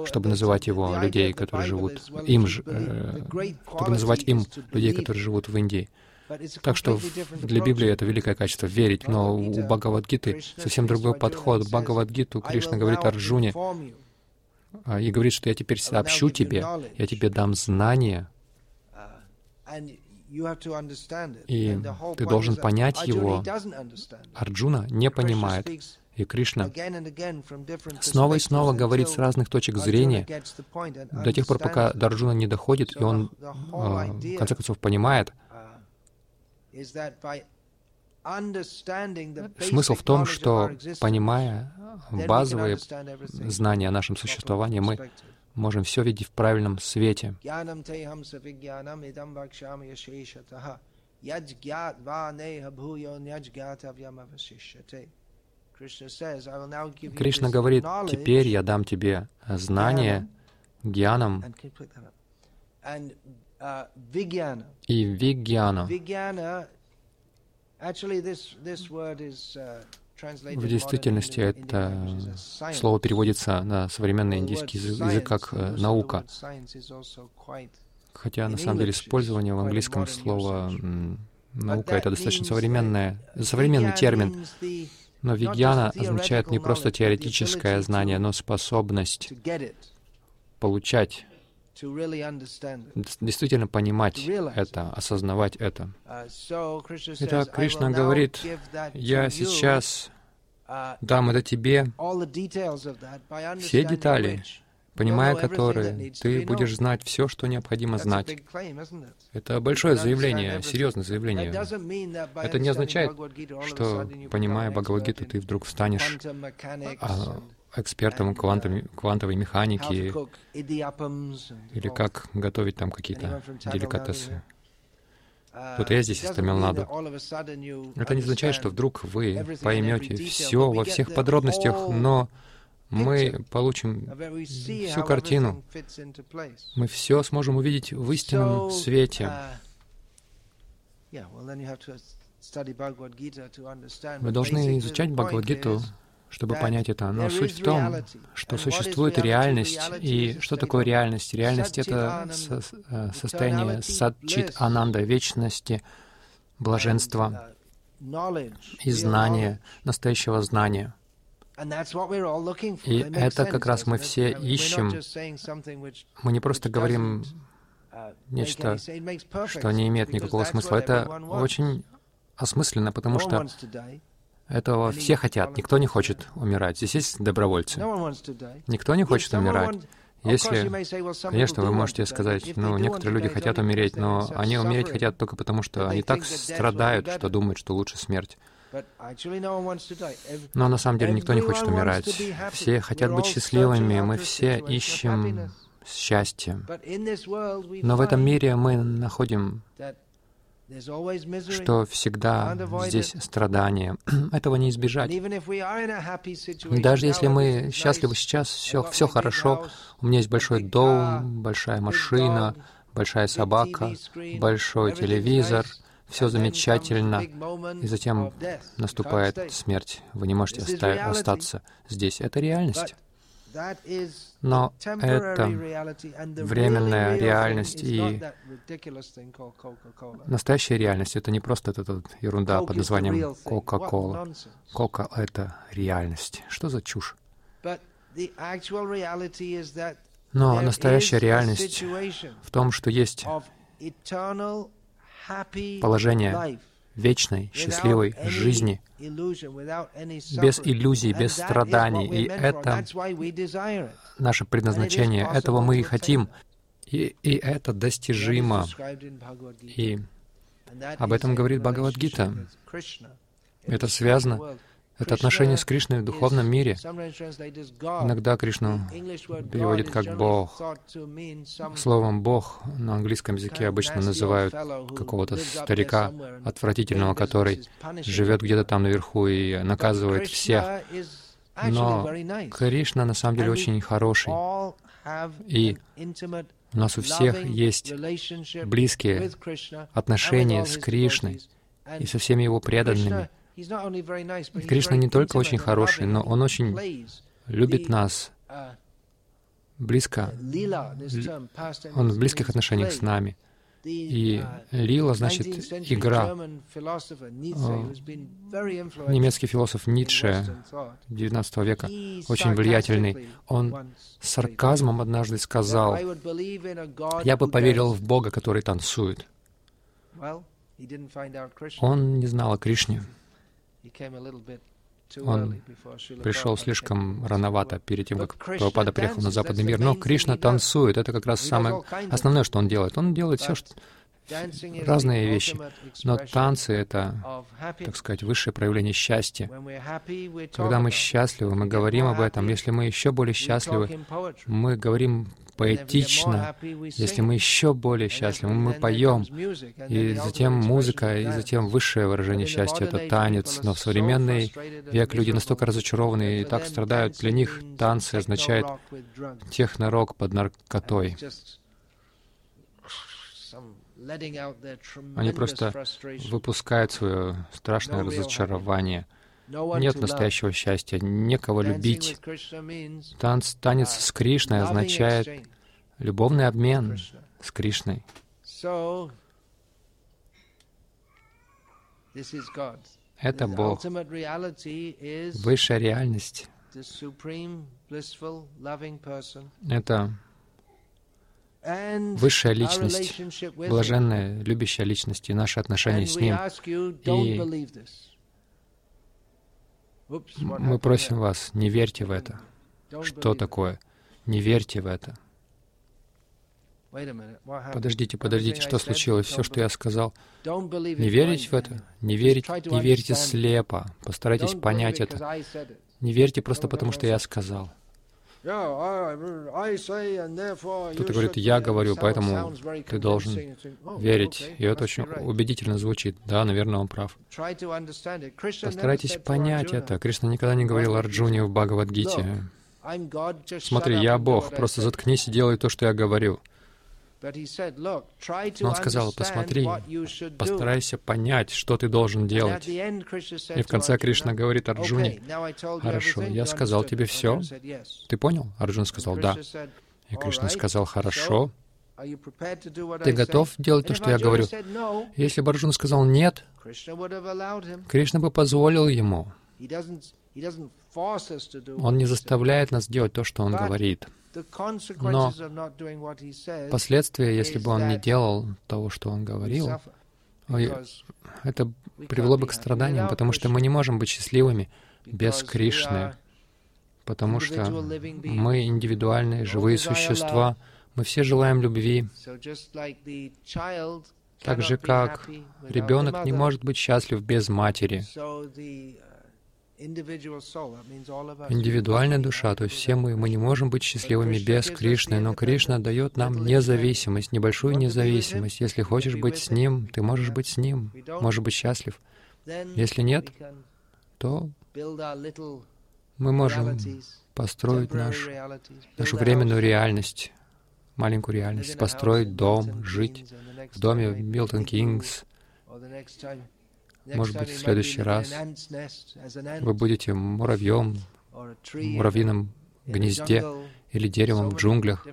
чтобы называть его людей, которые живут им, э, чтобы называть им людей, которые живут в Индии. Так что для Библии это великое качество — верить, но у Бхагавадгиты совсем другой подход. Бхагавадгиту Кришна говорит Арджуне и говорит, что я теперь сообщу тебе, я тебе дам знания, и ты должен понять его. Арджуна не понимает. И Кришна снова и снова говорит с разных точек зрения, до тех пор, пока до Арджуна не доходит, и он, а, в конце концов, понимает, Смысл в том, что, понимая базовые знания о нашем существовании, мы можем все видеть в правильном свете. Кришна говорит, теперь я дам тебе знание гьянам и вигьяну. В действительности это слово переводится на современный индийский язык как э, «наука». Хотя на самом деле использование в английском слова «наука» — это достаточно современное, современный термин. Но вигьяна означает не просто теоретическое знание, но способность получать действительно понимать это, осознавать это. Uh, Итак, Кришна говорит, «Я сейчас uh, дам это тебе, все детали, понимая которые, ты будешь знать все, что необходимо знать». Это большое заявление, серьезное заявление. Это не означает, что, понимая Бхагавадгиту, ты вдруг встанешь экспертом квантовой, квантовой механики или как готовить там какие-то деликатесы. Тут я здесь из Тамилнаду. Это не означает, что вдруг вы поймете все во всех подробностях, но мы получим всю картину. Мы все сможем увидеть в истинном свете. Вы должны изучать Бхагавадгиту, чтобы понять это. Но суть в том, что существует реальность. И что такое реальность? Реальность — это со э, состояние садчит ананда, вечности, блаженства и знания, настоящего знания. И это как раз мы все ищем. Мы не просто говорим нечто, что не имеет никакого смысла. Это очень осмысленно, потому что этого все хотят. Никто не хочет умирать. Здесь есть добровольцы. Никто не хочет умирать. Если, конечно, вы можете сказать, ну, некоторые люди хотят умереть, но они умереть хотят только потому, что они так страдают, что думают, что лучше смерть. Но на самом деле никто не хочет умирать. Все хотят быть счастливыми, мы все ищем счастье. Но в этом мире мы находим что всегда здесь страдание. [CLEARS THROAT] Этого не избежать. Даже если мы счастливы сейчас, все, все хорошо, у меня есть большой дом, большая машина, большая собака, большой телевизор, все замечательно, и затем наступает смерть. Вы не можете остаться здесь. Это реальность. Но это временная реальность, и настоящая реальность — это не просто эта, ерунда под названием Кока-Кола. Кока — это реальность. Что за чушь? Но настоящая реальность в том, что есть положение вечной, счастливой жизни, без иллюзий, без страданий. И это наше предназначение. Этого мы и хотим. И, и это достижимо. И об этом говорит Бхагавадгита. Это связано это отношение с Кришной в духовном мире. Иногда Кришну переводит как «Бог». Словом «Бог» на английском языке обычно называют какого-то старика отвратительного, который живет где-то там наверху и наказывает всех. Но Кришна на самом деле очень хороший. И у нас у всех есть близкие отношения с Кришной и со всеми его преданными. Кришна не только очень хороший, но Он очень любит нас близко. Он в близких отношениях с нами. И лила значит игра. Немецкий философ Ницше XIX века, очень влиятельный, он с сарказмом однажды сказал, «Я бы поверил в Бога, который танцует». Он не знал о Кришне. Он пришел слишком рановато, перед тем, как Прабхупада приехал на западный мир. Но Кришна танцует. Это как раз самое основное, что он делает. Он делает все, что, разные вещи. Но танцы — это, так сказать, высшее проявление счастья. Когда мы счастливы, мы говорим об этом. Если мы еще более счастливы, мы говорим поэтично. Если мы еще более счастливы, мы поем. И затем музыка, и затем высшее выражение счастья — это танец. Но в современный век люди настолько разочарованы и так страдают. Для них танцы означают техно-рок под наркотой. Они просто выпускают свое страшное разочарование. Нет настоящего счастья, некого любить. Танц, танец с Кришной означает любовный обмен с Кришной. Это Бог. Высшая реальность. Это высшая личность, блаженная, любящая личность и наши отношения с Ним. И мы просим вас, не верьте в это. Что такое? Не верьте в это. Подождите, подождите, что случилось? Все, что я сказал. Не верить в это? Не верить, не верьте слепо. Постарайтесь понять это. Не верьте просто потому, что я сказал. Кто-то говорит, я говорю, поэтому ты должен oh, верить. И это очень убедительно звучит. Да, наверное, он прав. Постарайтесь понять это. Кришна никогда не говорил Арджуне в Бхагавадгите. Смотри, я Бог, просто заткнись и делай то, что я говорю. Но он сказал, посмотри, постарайся понять, что ты должен делать. И в конце Кришна говорит Арджуне, хорошо, я сказал тебе все. Ты понял? Арджун сказал, да. И Кришна сказал, хорошо, ты готов делать то, что я говорю? Если бы Арджун сказал нет, Кришна бы позволил ему. Он не заставляет нас делать то, что он говорит. Но последствия, если бы он не делал того, что он говорил, это привело бы к страданиям, потому что мы не можем быть счастливыми без Кришны, потому что мы индивидуальные, живые существа, мы все желаем любви, так же как ребенок не может быть счастлив без матери. Индивидуальная душа, то есть все мы, мы не можем быть счастливыми без Кришны, но Кришна дает нам независимость, небольшую независимость. Если хочешь быть с Ним, ты можешь быть с Ним, можешь быть счастлив. Если нет, то мы можем построить наш, нашу временную реальность, маленькую реальность, построить дом, жить в доме Милтон Кингс, может быть, в следующий раз вы будете муравьем муравьином гнезде или деревом в джунглях.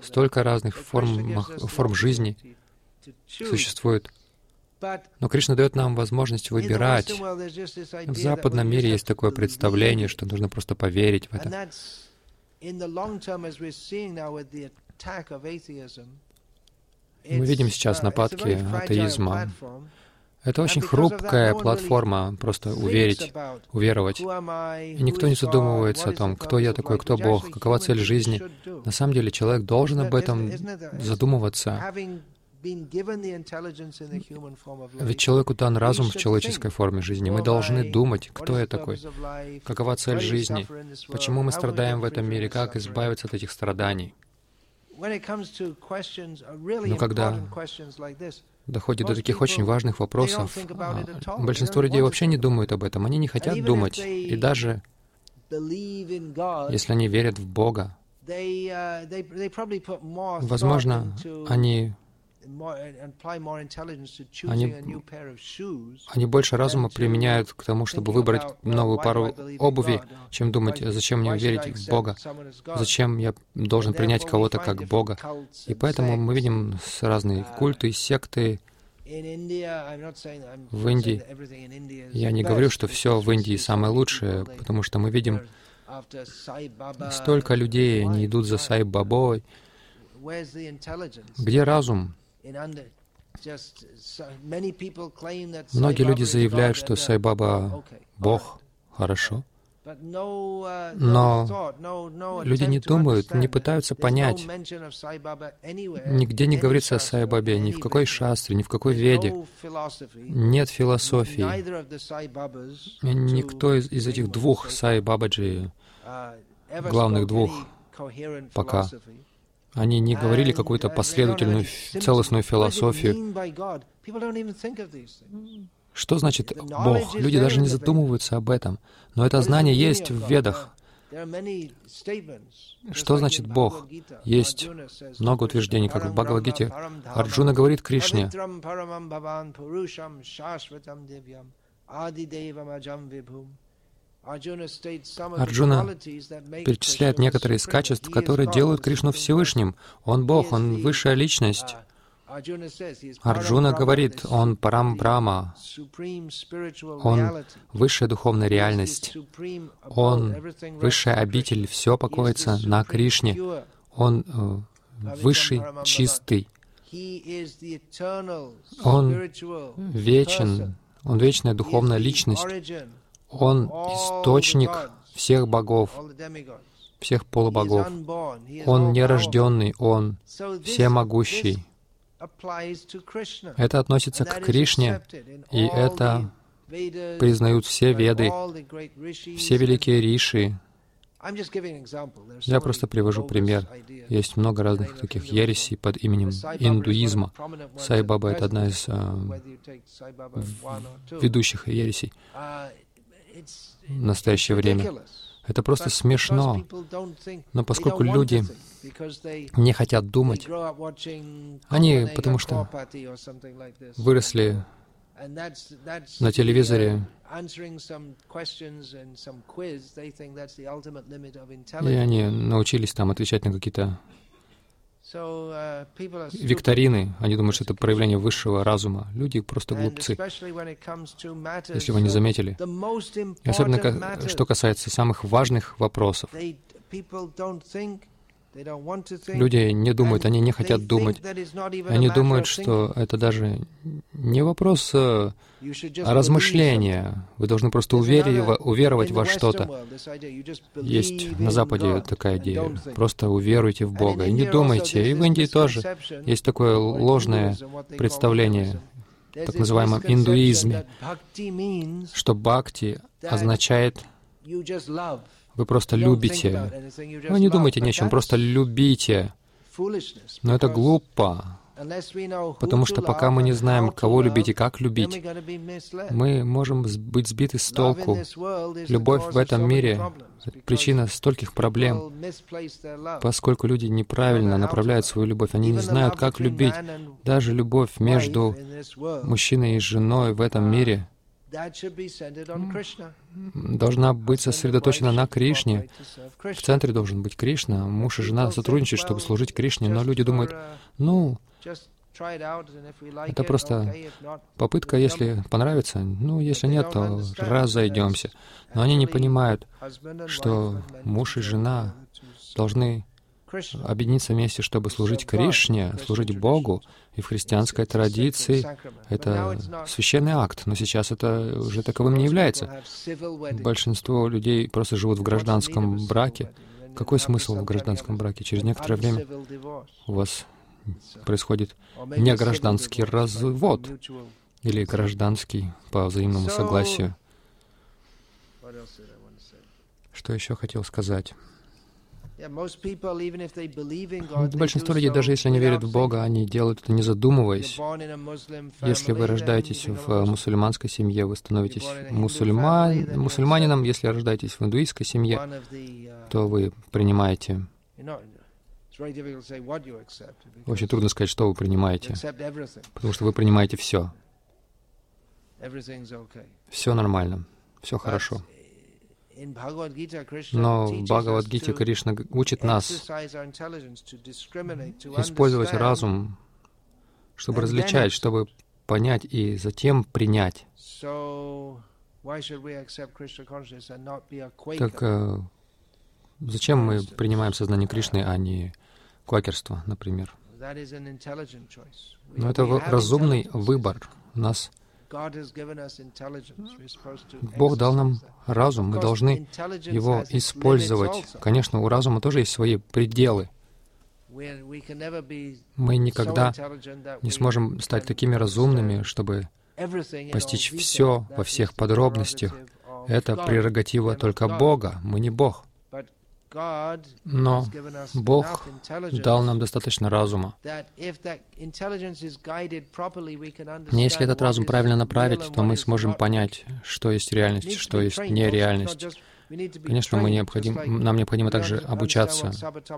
Столько разных форм, форм жизни существует. Но Кришна дает нам возможность выбирать. В западном мире есть такое представление, что нужно просто поверить в это. Мы видим сейчас нападки атеизма. Это очень хрупкая платформа, просто уверить, уверовать. И никто не задумывается о том, кто я такой, кто Бог, какова цель жизни. На самом деле человек должен об этом задумываться. Ведь человеку дан разум в человеческой форме жизни. Мы должны думать, кто я такой, какова цель жизни, почему мы страдаем в этом мире, как избавиться от этих страданий. Но когда доходит до таких очень важных вопросов, а, большинство людей вообще не думают об этом, они не хотят думать. И даже если они верят в Бога, uh, возможно, они они, они больше разума применяют к тому, чтобы выбрать новую пару обуви, чем думать, зачем мне верить в Бога, зачем я должен принять кого-то как Бога. И поэтому мы видим разные uh, культы, секты, в Индии. Я не говорю, что все в Индии самое лучшее, потому что мы видим столько людей, они идут за Сай Бабой. Где разум? Многие люди заявляют, что Сайбаба — Бог. Хорошо. Uh, Но люди не думают, не пытаются понять. Нигде не говорится о Сайбабе, ни в какой шастре, ни в какой веде. Нет философии. Никто из, из этих двух Сайбабаджи, uh, главных двух, пока они не говорили какую-то последовательную, целостную философию. Что значит Бог? Люди даже не задумываются об этом. Но это знание есть в Ведах. Что значит Бог? Есть много утверждений, как в Бхагавадгите. Арджуна говорит Кришне, Арджуна перечисляет некоторые из качеств, которые делают Кришну Всевышним. Он Бог, Он высшая личность. Арджуна говорит, он Парам Брама, он высшая духовная реальность, он высшая обитель, все покоится на Кришне, он э, высший, чистый, он вечен, он вечная духовная личность, он источник всех богов, всех полубогов. Он нерожденный, Он всемогущий. Это относится к Кришне, и это признают все веды, все великие риши. Я просто привожу пример. Есть много разных таких ересей под именем индуизма. Сайбаба — это одна из э, ведущих ересей в настоящее время. Это просто смешно. Но поскольку люди не хотят думать, они, потому что выросли на телевизоре, и они научились там отвечать на какие-то викторины, они думают, что это проявление высшего разума. Люди просто глупцы, если вы не заметили. И особенно, что касается самых важных вопросов. Люди не думают, они не хотят думать. Они думают, что это даже не вопрос а размышления. Вы должны просто уверовать во что-то. Есть на Западе такая идея. Просто уверуйте в Бога. И не думайте. И в Индии тоже есть такое ложное представление так называемом индуизме, что бхакти означает вы просто любите. Вы не думайте ни о чем, просто любите. Но это глупо, потому что пока мы не знаем, кого любить и как любить, мы можем быть сбиты с толку. Любовь в этом мире — причина стольких проблем, поскольку люди неправильно направляют свою любовь. Они не знают, как любить. Даже любовь между мужчиной и женой в этом мире — должна быть сосредоточена на Кришне. В центре должен быть Кришна. Муж и жена сотрудничают, чтобы служить Кришне, но люди думают, ну, это просто попытка, если понравится, ну, если нет, то разойдемся. Но они не понимают, что муж и жена должны объединиться вместе, чтобы служить Кришне, служить Богу. И в христианской традиции это священный акт, но сейчас это уже таковым не является. Большинство людей просто живут в гражданском браке. Какой смысл в гражданском браке? Через некоторое время у вас происходит не гражданский развод или гражданский по взаимному согласию. Что еще хотел сказать? Большинство людей, даже если они верят в Бога, они делают это не задумываясь. Если вы рождаетесь в мусульманской семье, вы становитесь мусульма... мусульманином. Если рождаетесь в индуистской семье, uh, то вы принимаете... Очень трудно сказать, что вы принимаете, потому что вы принимаете все. Все нормально, все хорошо. Но в Бхагавадгите Кришна учит нас использовать разум, чтобы различать, чтобы понять и затем принять. Так э, зачем мы принимаем сознание Кришны, а не квакерство, например? Но это разумный выбор. У нас Бог дал нам разум, мы должны его использовать. Конечно, у разума тоже есть свои пределы. Мы никогда не сможем стать такими разумными, чтобы постичь все во всех подробностях. Это прерогатива только Бога, мы не Бог. Но Бог дал нам достаточно разума. Если этот разум правильно направить, то мы сможем понять, что есть реальность, что есть нереальность. Конечно, мы необходим, нам необходимо также обучаться.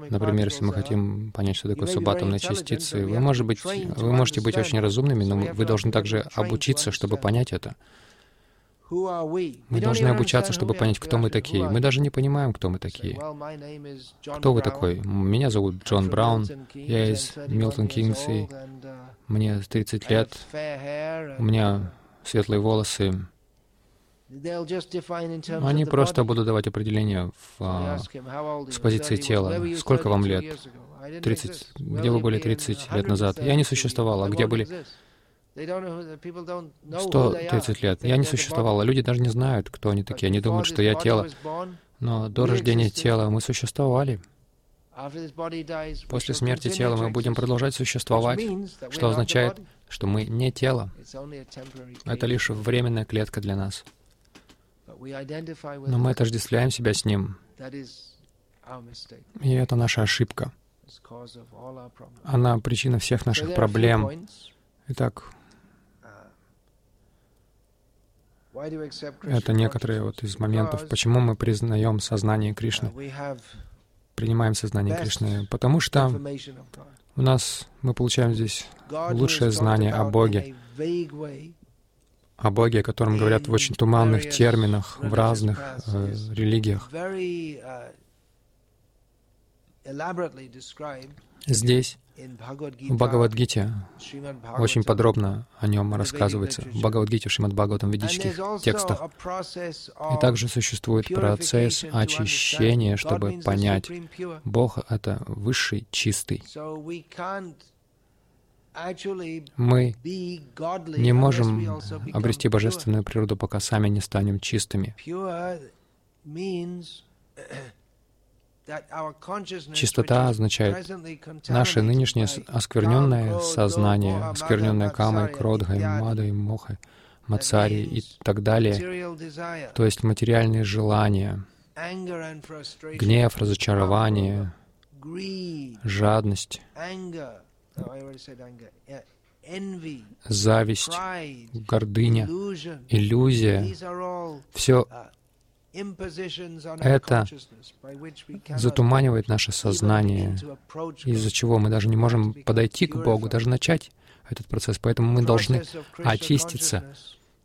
Например, если мы хотим понять, что такое субатомные частицы, вы, может быть, вы можете быть очень разумными, но вы должны также обучиться, чтобы понять это. Мы должны обучаться, чтобы понять, кто мы такие. Мы даже не понимаем, кто мы такие. Кто вы такой? Меня зовут Джон Браун, я из Милтон Кингси, мне 30 лет, у меня светлые волосы. Они просто будут давать определение в, а, с позиции тела. Сколько вам лет? 30. Где вы были 30 лет назад? Я не существовал. А где были 130 лет. Я не существовала. Люди даже не знают, кто они такие. Они думают, что я тело. Но до рождения тела мы существовали. После смерти тела мы будем продолжать существовать, что означает, что мы не тело. Это лишь временная клетка для нас. Но мы отождествляем себя с Ним. И это наша ошибка. Она причина всех наших проблем. Итак, Это некоторые вот из моментов, почему мы признаем сознание Кришны, принимаем сознание Кришны, потому что у нас мы получаем здесь лучшее знание о Боге, о Боге, о котором говорят в очень туманных терминах в разных э, религиях. Здесь в Бхагавадгите очень подробно о нем рассказывается. В Бхагавадгите, в Шримад Бхагаватам, ведических текстах. И также существует процесс очищения, чтобы понять, Бог — это высший, чистый. Мы не можем обрести божественную природу, пока сами не станем чистыми. Чистота означает наше нынешнее оскверненное сознание, оскверненное камой, кродхой, мадой, мохой, мацари и так далее, то есть материальные желания, гнев, разочарование, жадность, зависть, гордыня, иллюзия, все это затуманивает наше сознание, из-за чего мы даже не можем подойти к Богу, даже начать этот процесс. Поэтому мы должны очиститься.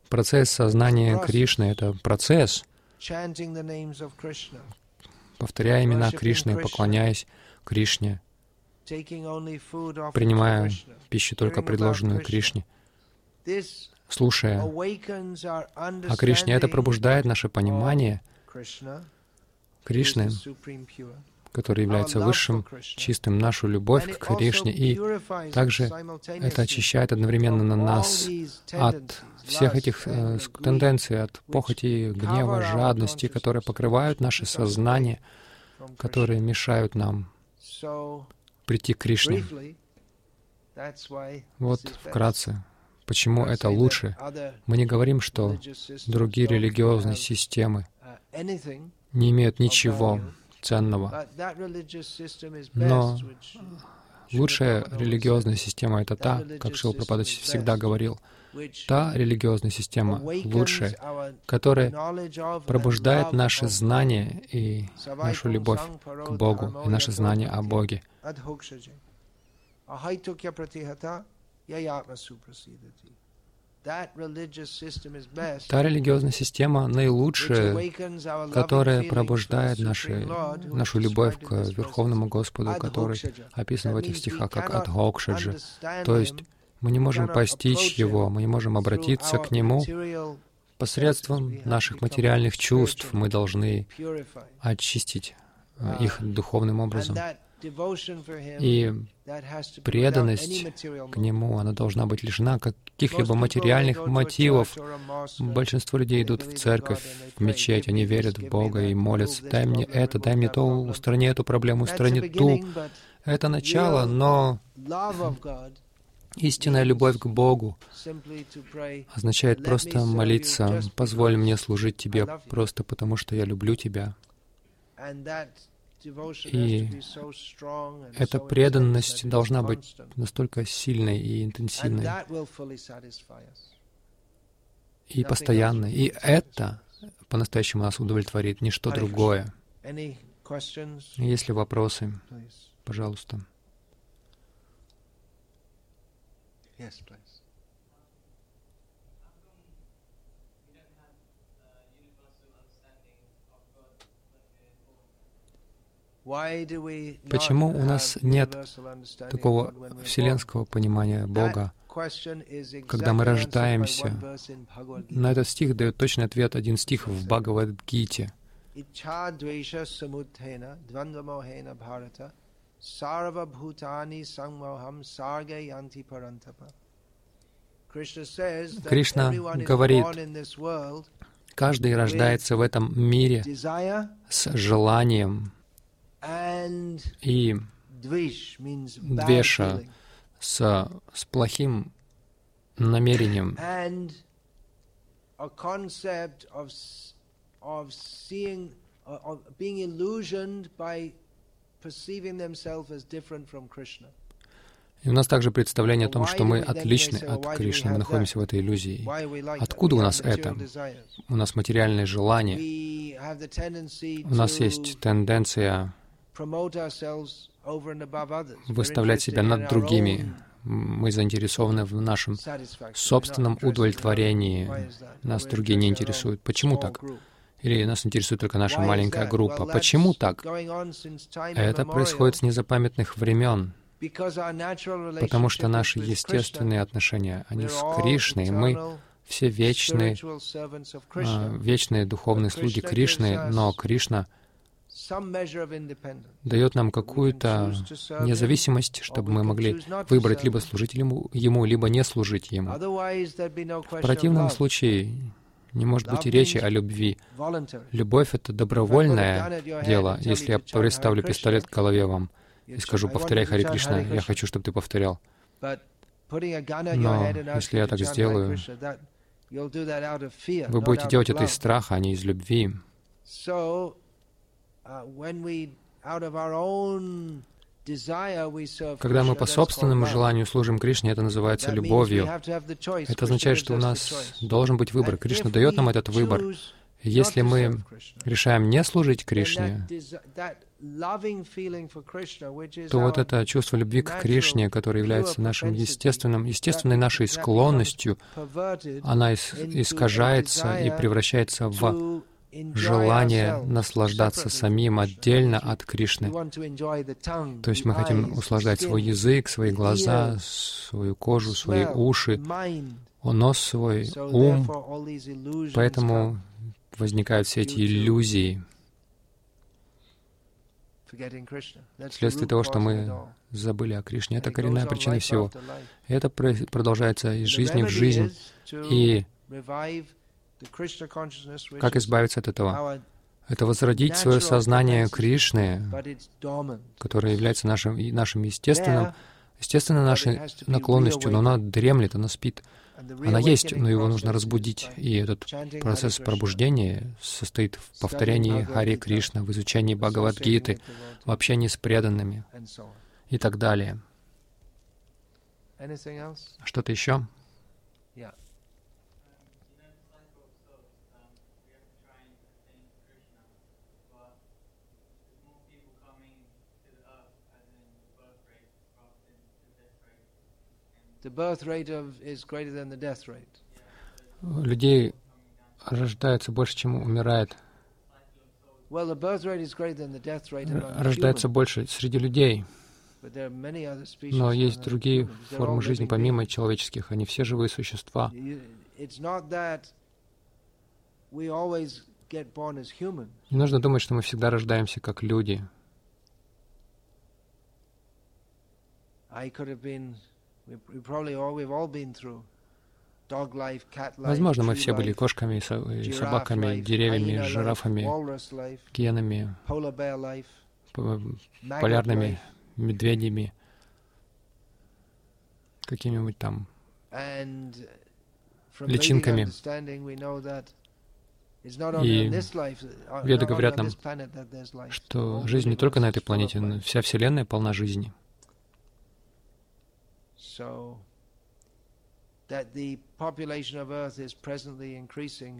Процесс сознания Кришны — это процесс, повторяя имена Кришны, поклоняясь Кришне, принимая пищу только предложенную Кришне слушая о Кришне, это пробуждает наше понимание Кришны, который является высшим, чистым, нашу любовь к Кришне, и также это очищает одновременно на нас от всех этих э, тенденций, от похоти, гнева, жадности, которые покрывают наше сознание, которые мешают нам прийти к Кришне. Вот вкратце, Почему это лучше? Мы не говорим, что другие религиозные системы не имеют ничего ценного. Но лучшая религиозная система — это та, как Шил Пропадыч всегда говорил, та религиозная система лучшая, которая пробуждает наше знание и нашу любовь к Богу, и наше знание о Боге. Та религиозная система наилучшая, которая пробуждает наши, нашу любовь к Верховному Господу, который описан в этих стихах как Адхокшаджа. То есть мы не можем постичь Его, мы не можем обратиться к Нему посредством наших материальных чувств. Мы должны очистить э, их духовным образом. И преданность к Нему, она должна быть лишена каких-либо материальных мотивов. Большинство людей идут в церковь, в мечеть, они верят в Бога и молятся, «Дай мне это, дай мне то, устрани эту проблему, устрани ту». Это начало, но Истинная любовь к Богу означает просто молиться, «Позволь мне служить Тебе просто потому, что я люблю Тебя». И эта преданность должна быть настолько сильной и интенсивной и постоянной. И это по-настоящему нас удовлетворит, ничто другое. Есть ли вопросы? Пожалуйста. Yes, please. Почему у нас нет такого вселенского понимания Бога, когда мы рождаемся? На этот стих дает точный ответ один стих в Бхагавадгите. Кришна говорит, каждый рождается в этом мире с желанием и двеша с, с плохим намерением и у нас также представление о том, что мы отличны от Кришны, мы находимся в этой иллюзии. Откуда у нас это? У нас материальные желания. У нас есть тенденция выставлять себя над другими. Мы заинтересованы в нашем собственном удовлетворении. Нас другие не интересуют. Почему так? Или нас интересует только наша маленькая группа. Почему так? Это происходит с незапамятных времен. Потому что наши естественные отношения, они с Кришной, мы все вечные, а, вечные духовные слуги Кришны, но Кришна — дает нам какую-то независимость, чтобы мы могли выбрать либо служить ему, ему, либо не служить ему. В противном случае не может быть и речи о любви. Любовь — это добровольное дело. Если я приставлю пистолет к голове вам и скажу, повторяй Хари Кришна, я хочу, чтобы ты повторял. Но если я так сделаю, вы будете делать это из страха, а не из любви. Когда мы по собственному желанию служим Кришне, это называется любовью. Это означает, что у нас должен быть выбор. Кришна дает нам этот выбор. Если мы решаем не служить Кришне, то вот это чувство любви к Кришне, которое является нашим естественным, естественной нашей склонностью, она искажается и превращается в желание наслаждаться самим отдельно от Кришны. То есть мы хотим услаждать свой язык, свои глаза, свою кожу, свои уши, нос свой, ум. Поэтому возникают все эти иллюзии. Вследствие того, что мы забыли о Кришне. Это коренная причина всего. Это продолжается из жизни в жизнь. И как избавиться от этого? Это возродить свое сознание Кришны, которое является нашим, нашим естественным, естественной нашей наклонностью, но она дремлет, она спит. Она есть, но его нужно разбудить. И этот процесс пробуждения состоит в повторении Хари Кришна, в изучении Бхагавадгиты, в общении с преданными и так далее. Что-то еще? Людей рождается больше, чем умирает. Рождается больше среди людей. Но есть другие формы жизни, помимо человеческих. Они все живые существа. Не нужно думать, что мы всегда рождаемся как люди. Возможно, мы все были кошками и собаками, деревьями, жирафами, гиенами, полярными медведями, какими-нибудь там личинками. И веды говорят нам, что жизнь не только на этой планете, но вся Вселенная полна жизни.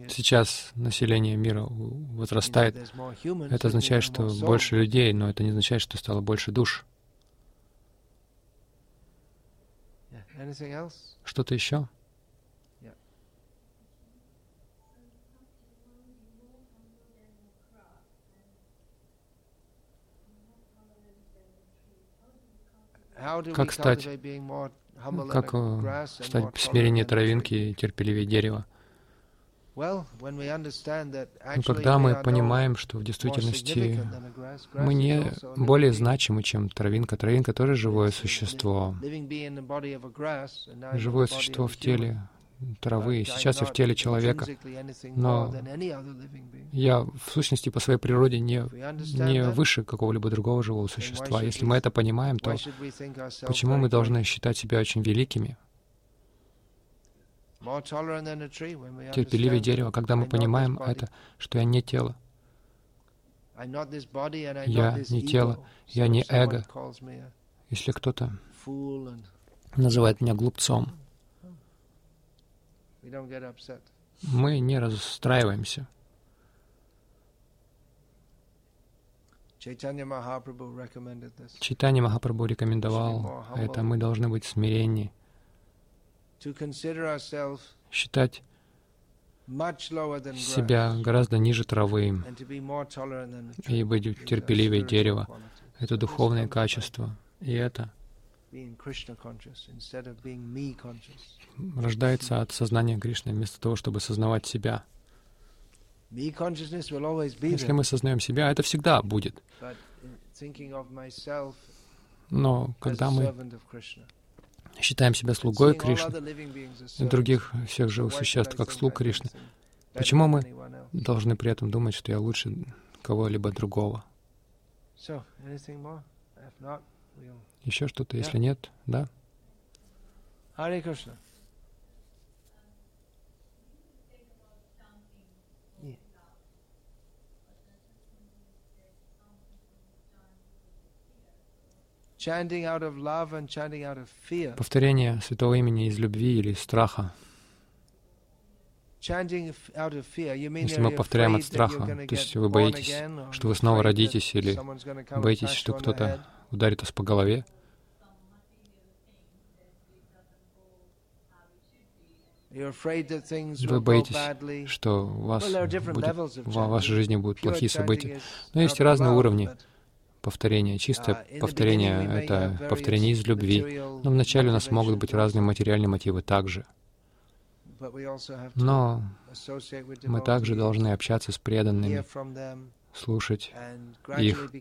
Сейчас население мира возрастает. Это означает, что больше людей, но это не означает, что стало больше душ. Что-то еще? Как стать, как э, стать смирение травинки и терпеливее дерева? Но ну, когда мы понимаем, что в действительности мы не более значимы, чем травинка, травинка тоже живое существо, живое существо в теле травы, сейчас я в теле человека, но я в сущности по своей природе не, не выше какого-либо другого живого существа. Если мы это понимаем, то почему мы должны считать себя очень великими? Терпеливее дерево, когда мы понимаем это, что я не тело. Я не тело, я не эго. Если кто-то называет меня глупцом, мы не расстраиваемся. Чайтанья Махапрабху рекомендовал это. Мы должны быть смиреннее, считать себя гораздо ниже травы и быть терпеливее дерева. Это духовные качества. И это рождается от сознания Кришны вместо того, чтобы сознавать себя. Если мы сознаем себя, это всегда будет. Но когда мы считаем себя слугой Кришны и других всех живых существ как слуг Кришны, почему мы должны при этом думать, что я лучше кого-либо другого? Еще что-то, если нет, да? Харе Кришна. Повторение святого имени из любви или из страха. Если мы повторяем от страха, то есть вы боитесь, что вы снова родитесь, или боитесь, что кто-то ударит вас по голове, Вы боитесь, что у вас будет, в вашей жизни будут плохие события. Но есть разные уровни повторения. Чистое uh, повторение — это повторение из любви. Но вначале у нас могут быть разные материальные мотивы также. Но мы также должны общаться с преданными, слушать их.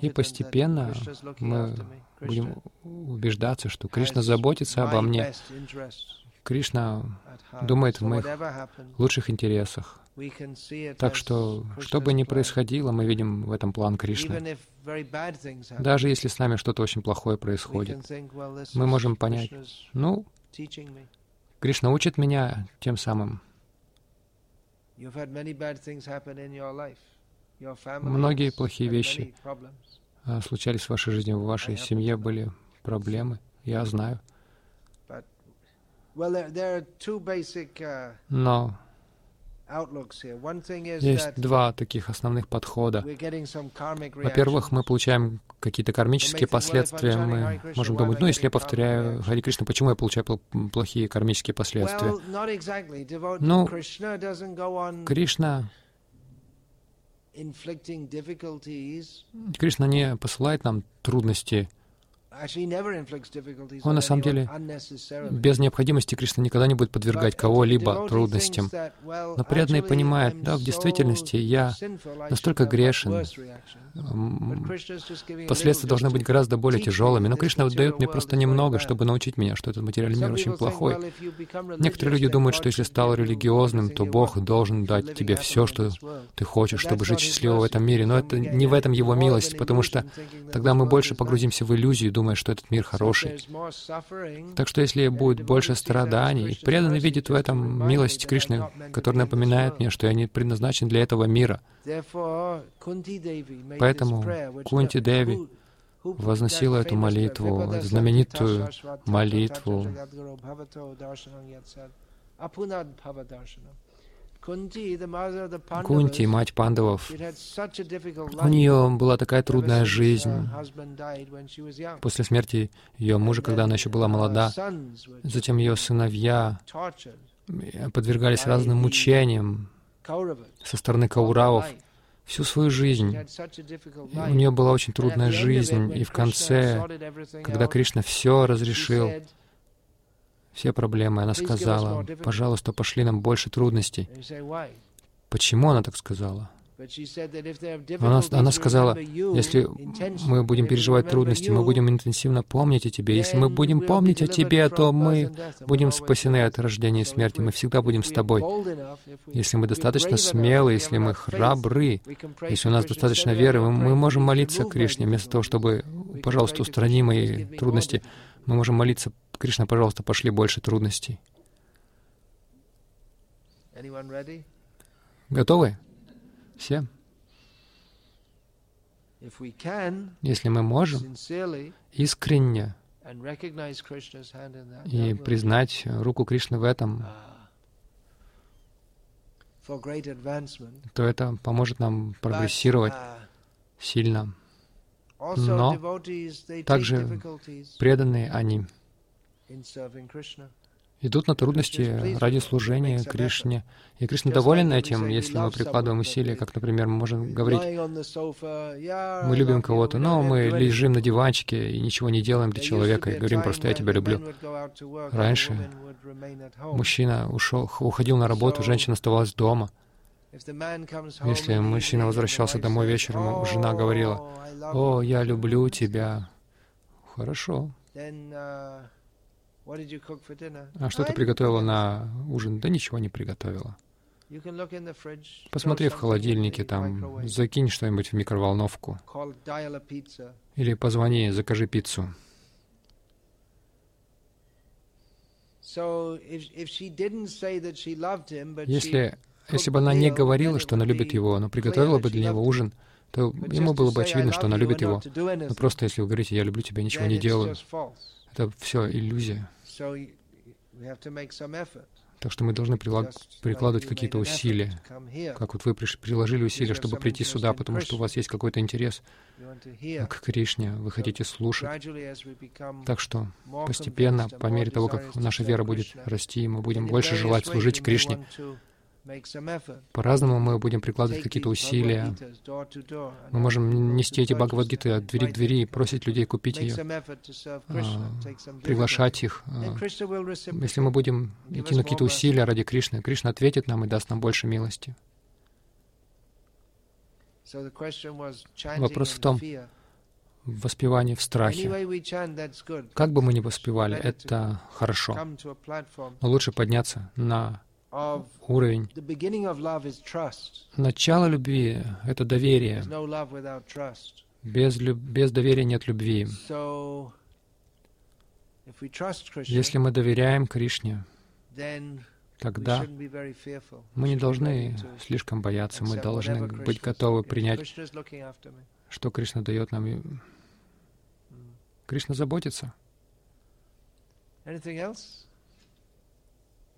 И постепенно мы будем убеждаться, что Кришна заботится обо мне. Кришна думает в моих лучших интересах. Так что, что бы ни происходило, мы видим в этом план Кришны. Даже если с нами что-то очень плохое происходит, мы можем понять, ну, Кришна учит меня тем самым. Многие плохие вещи а, случались в вашей жизни, в вашей семье были проблемы, я знаю. Uh, Но есть два таких основных подхода. Во-первых, мы получаем какие-то кармические последствия. Мы можем думать, ну, если я повторяю Хари Кришна, почему я получаю плохие кармические последствия? Ну, Кришна Кришна не посылает нам трудности Он на самом деле без необходимости Кришна никогда не будет подвергать кого-либо трудностям. Но преданный понимает, да, в действительности я настолько грешен, последствия должны быть гораздо более тяжелыми. Но Кришна дает мне просто немного, чтобы научить меня, что этот материальный мир очень плохой. Некоторые люди думают, что если стал религиозным, то Бог должен дать тебе все, что ты хочешь, чтобы жить счастливо в этом мире. Но это не в этом Его милость, потому что тогда мы больше погрузимся в иллюзию, думая, что этот мир хороший. Так что если будет больше страданий, преданный видит в этом милость Кришны, которая напоминает мне, что я не предназначен для этого мира. Поэтому Кунти Деви возносила эту молитву, знаменитую молитву Кунти, мать пандавов, у нее была такая трудная жизнь. После смерти ее мужа, когда она еще была молода, затем ее сыновья подвергались разным мучениям со стороны Кауравов. Всю свою жизнь. у нее была очень трудная жизнь, и в конце, когда Кришна все разрешил, все проблемы. Она сказала, пожалуйста, пошли нам больше трудностей. Почему она так сказала? Она, она сказала, если мы будем переживать трудности, мы будем интенсивно помнить о Тебе. Если мы будем помнить о Тебе, то мы будем спасены от рождения и смерти. Мы всегда будем с Тобой. Если мы достаточно смелы, если мы храбры, если у нас достаточно веры, мы, мы можем молиться Кришне вместо того, чтобы, пожалуйста, устрани мои трудности. Мы можем молиться, Кришна, пожалуйста, пошли больше трудностей. Готовы? Все? Если мы можем искренне и признать руку Кришны в этом, uh, то это поможет нам прогрессировать uh, сильно. Но также преданные они идут на трудности ради служения Кришне. И Кришна доволен этим, если мы прикладываем усилия, как, например, мы можем говорить, мы любим кого-то, но мы лежим на диванчике и ничего не делаем для человека, и говорим просто «я тебя люблю». Раньше мужчина ушел, уходил на работу, женщина оставалась дома. Если мужчина возвращался домой вечером, жена говорила, «О, я люблю тебя». Хорошо. А что ты приготовила на ужин? Да ничего не приготовила. Посмотри в холодильнике, там, закинь что-нибудь в микроволновку. Или позвони, закажи пиццу. Если, если бы она не говорила, что она любит его, но приготовила бы для него ужин, то ему было бы очевидно, что она любит его. Но просто если вы говорите «я люблю тебя», ничего не делаю, это все иллюзия. Так что мы должны прикладывать какие-то усилия. Как вот вы приложили усилия, чтобы прийти сюда, потому что у вас есть какой-то интерес к Кришне, вы хотите слушать. Так что постепенно, по мере того, как наша вера будет расти, мы будем больше желать служить Кришне. По-разному мы будем прикладывать какие-то усилия. Мы можем нести эти Бхагавадгиты от двери к двери и просить людей купить ее, а, приглашать их. А, если мы будем идти на какие-то усилия ради Кришны, Кришна ответит нам и даст нам больше милости. Вопрос в том, воспевание в страхе. Как бы мы ни воспевали, это хорошо. Но лучше подняться на уровень. Начало любви — это доверие. Без, люб... без доверия нет любви. Если мы доверяем Кришне, тогда мы не должны слишком бояться, мы должны быть готовы принять, что Кришна дает нам. Кришна заботится.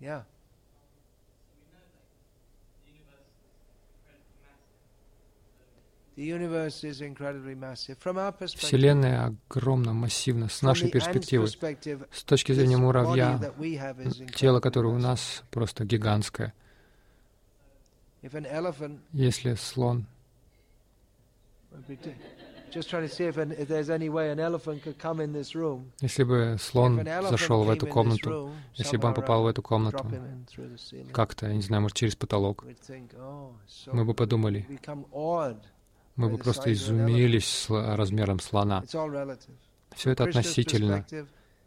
Yeah. Вселенная огромна, массивна. С нашей перспективы, с точки зрения муравья, тело, которое у нас просто гигантское. Если слон. Если бы слон зашел в эту комнату, если бы он попал в эту комнату, как-то, я не знаю, может, через потолок, oh, мы бы подумали, мы бы просто изумились размером слона. Все это относительно.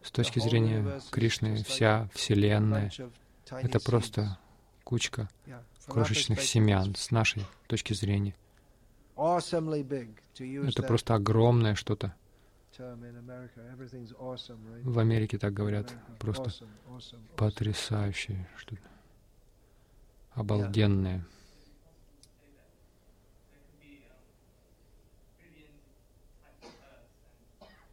С точки зрения Кришны, вся Вселенная — это просто кучка крошечных семян с нашей точки зрения. Это просто огромное что-то. В Америке так говорят. Просто потрясающее что-то. Обалденное. Oh, it already is. Krishna consciousness in the higher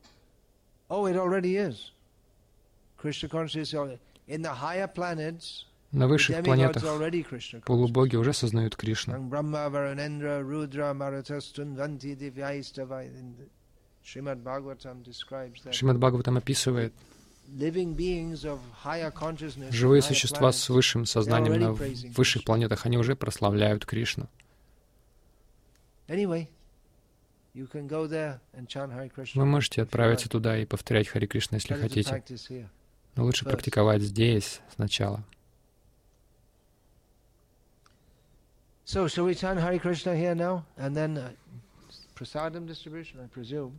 planets. На высших планетах полубоги уже сознают Кришну. Шримад Бхагаватам описывает живые существа с высшим сознанием на высших планетах, они уже прославляют Кришну. Вы можете отправиться туда и повторять Хари Кришна, если хотите. Но лучше практиковать здесь сначала. So, shall we chant Hare Krishna here now? And then uh, prasadam distribution, I presume.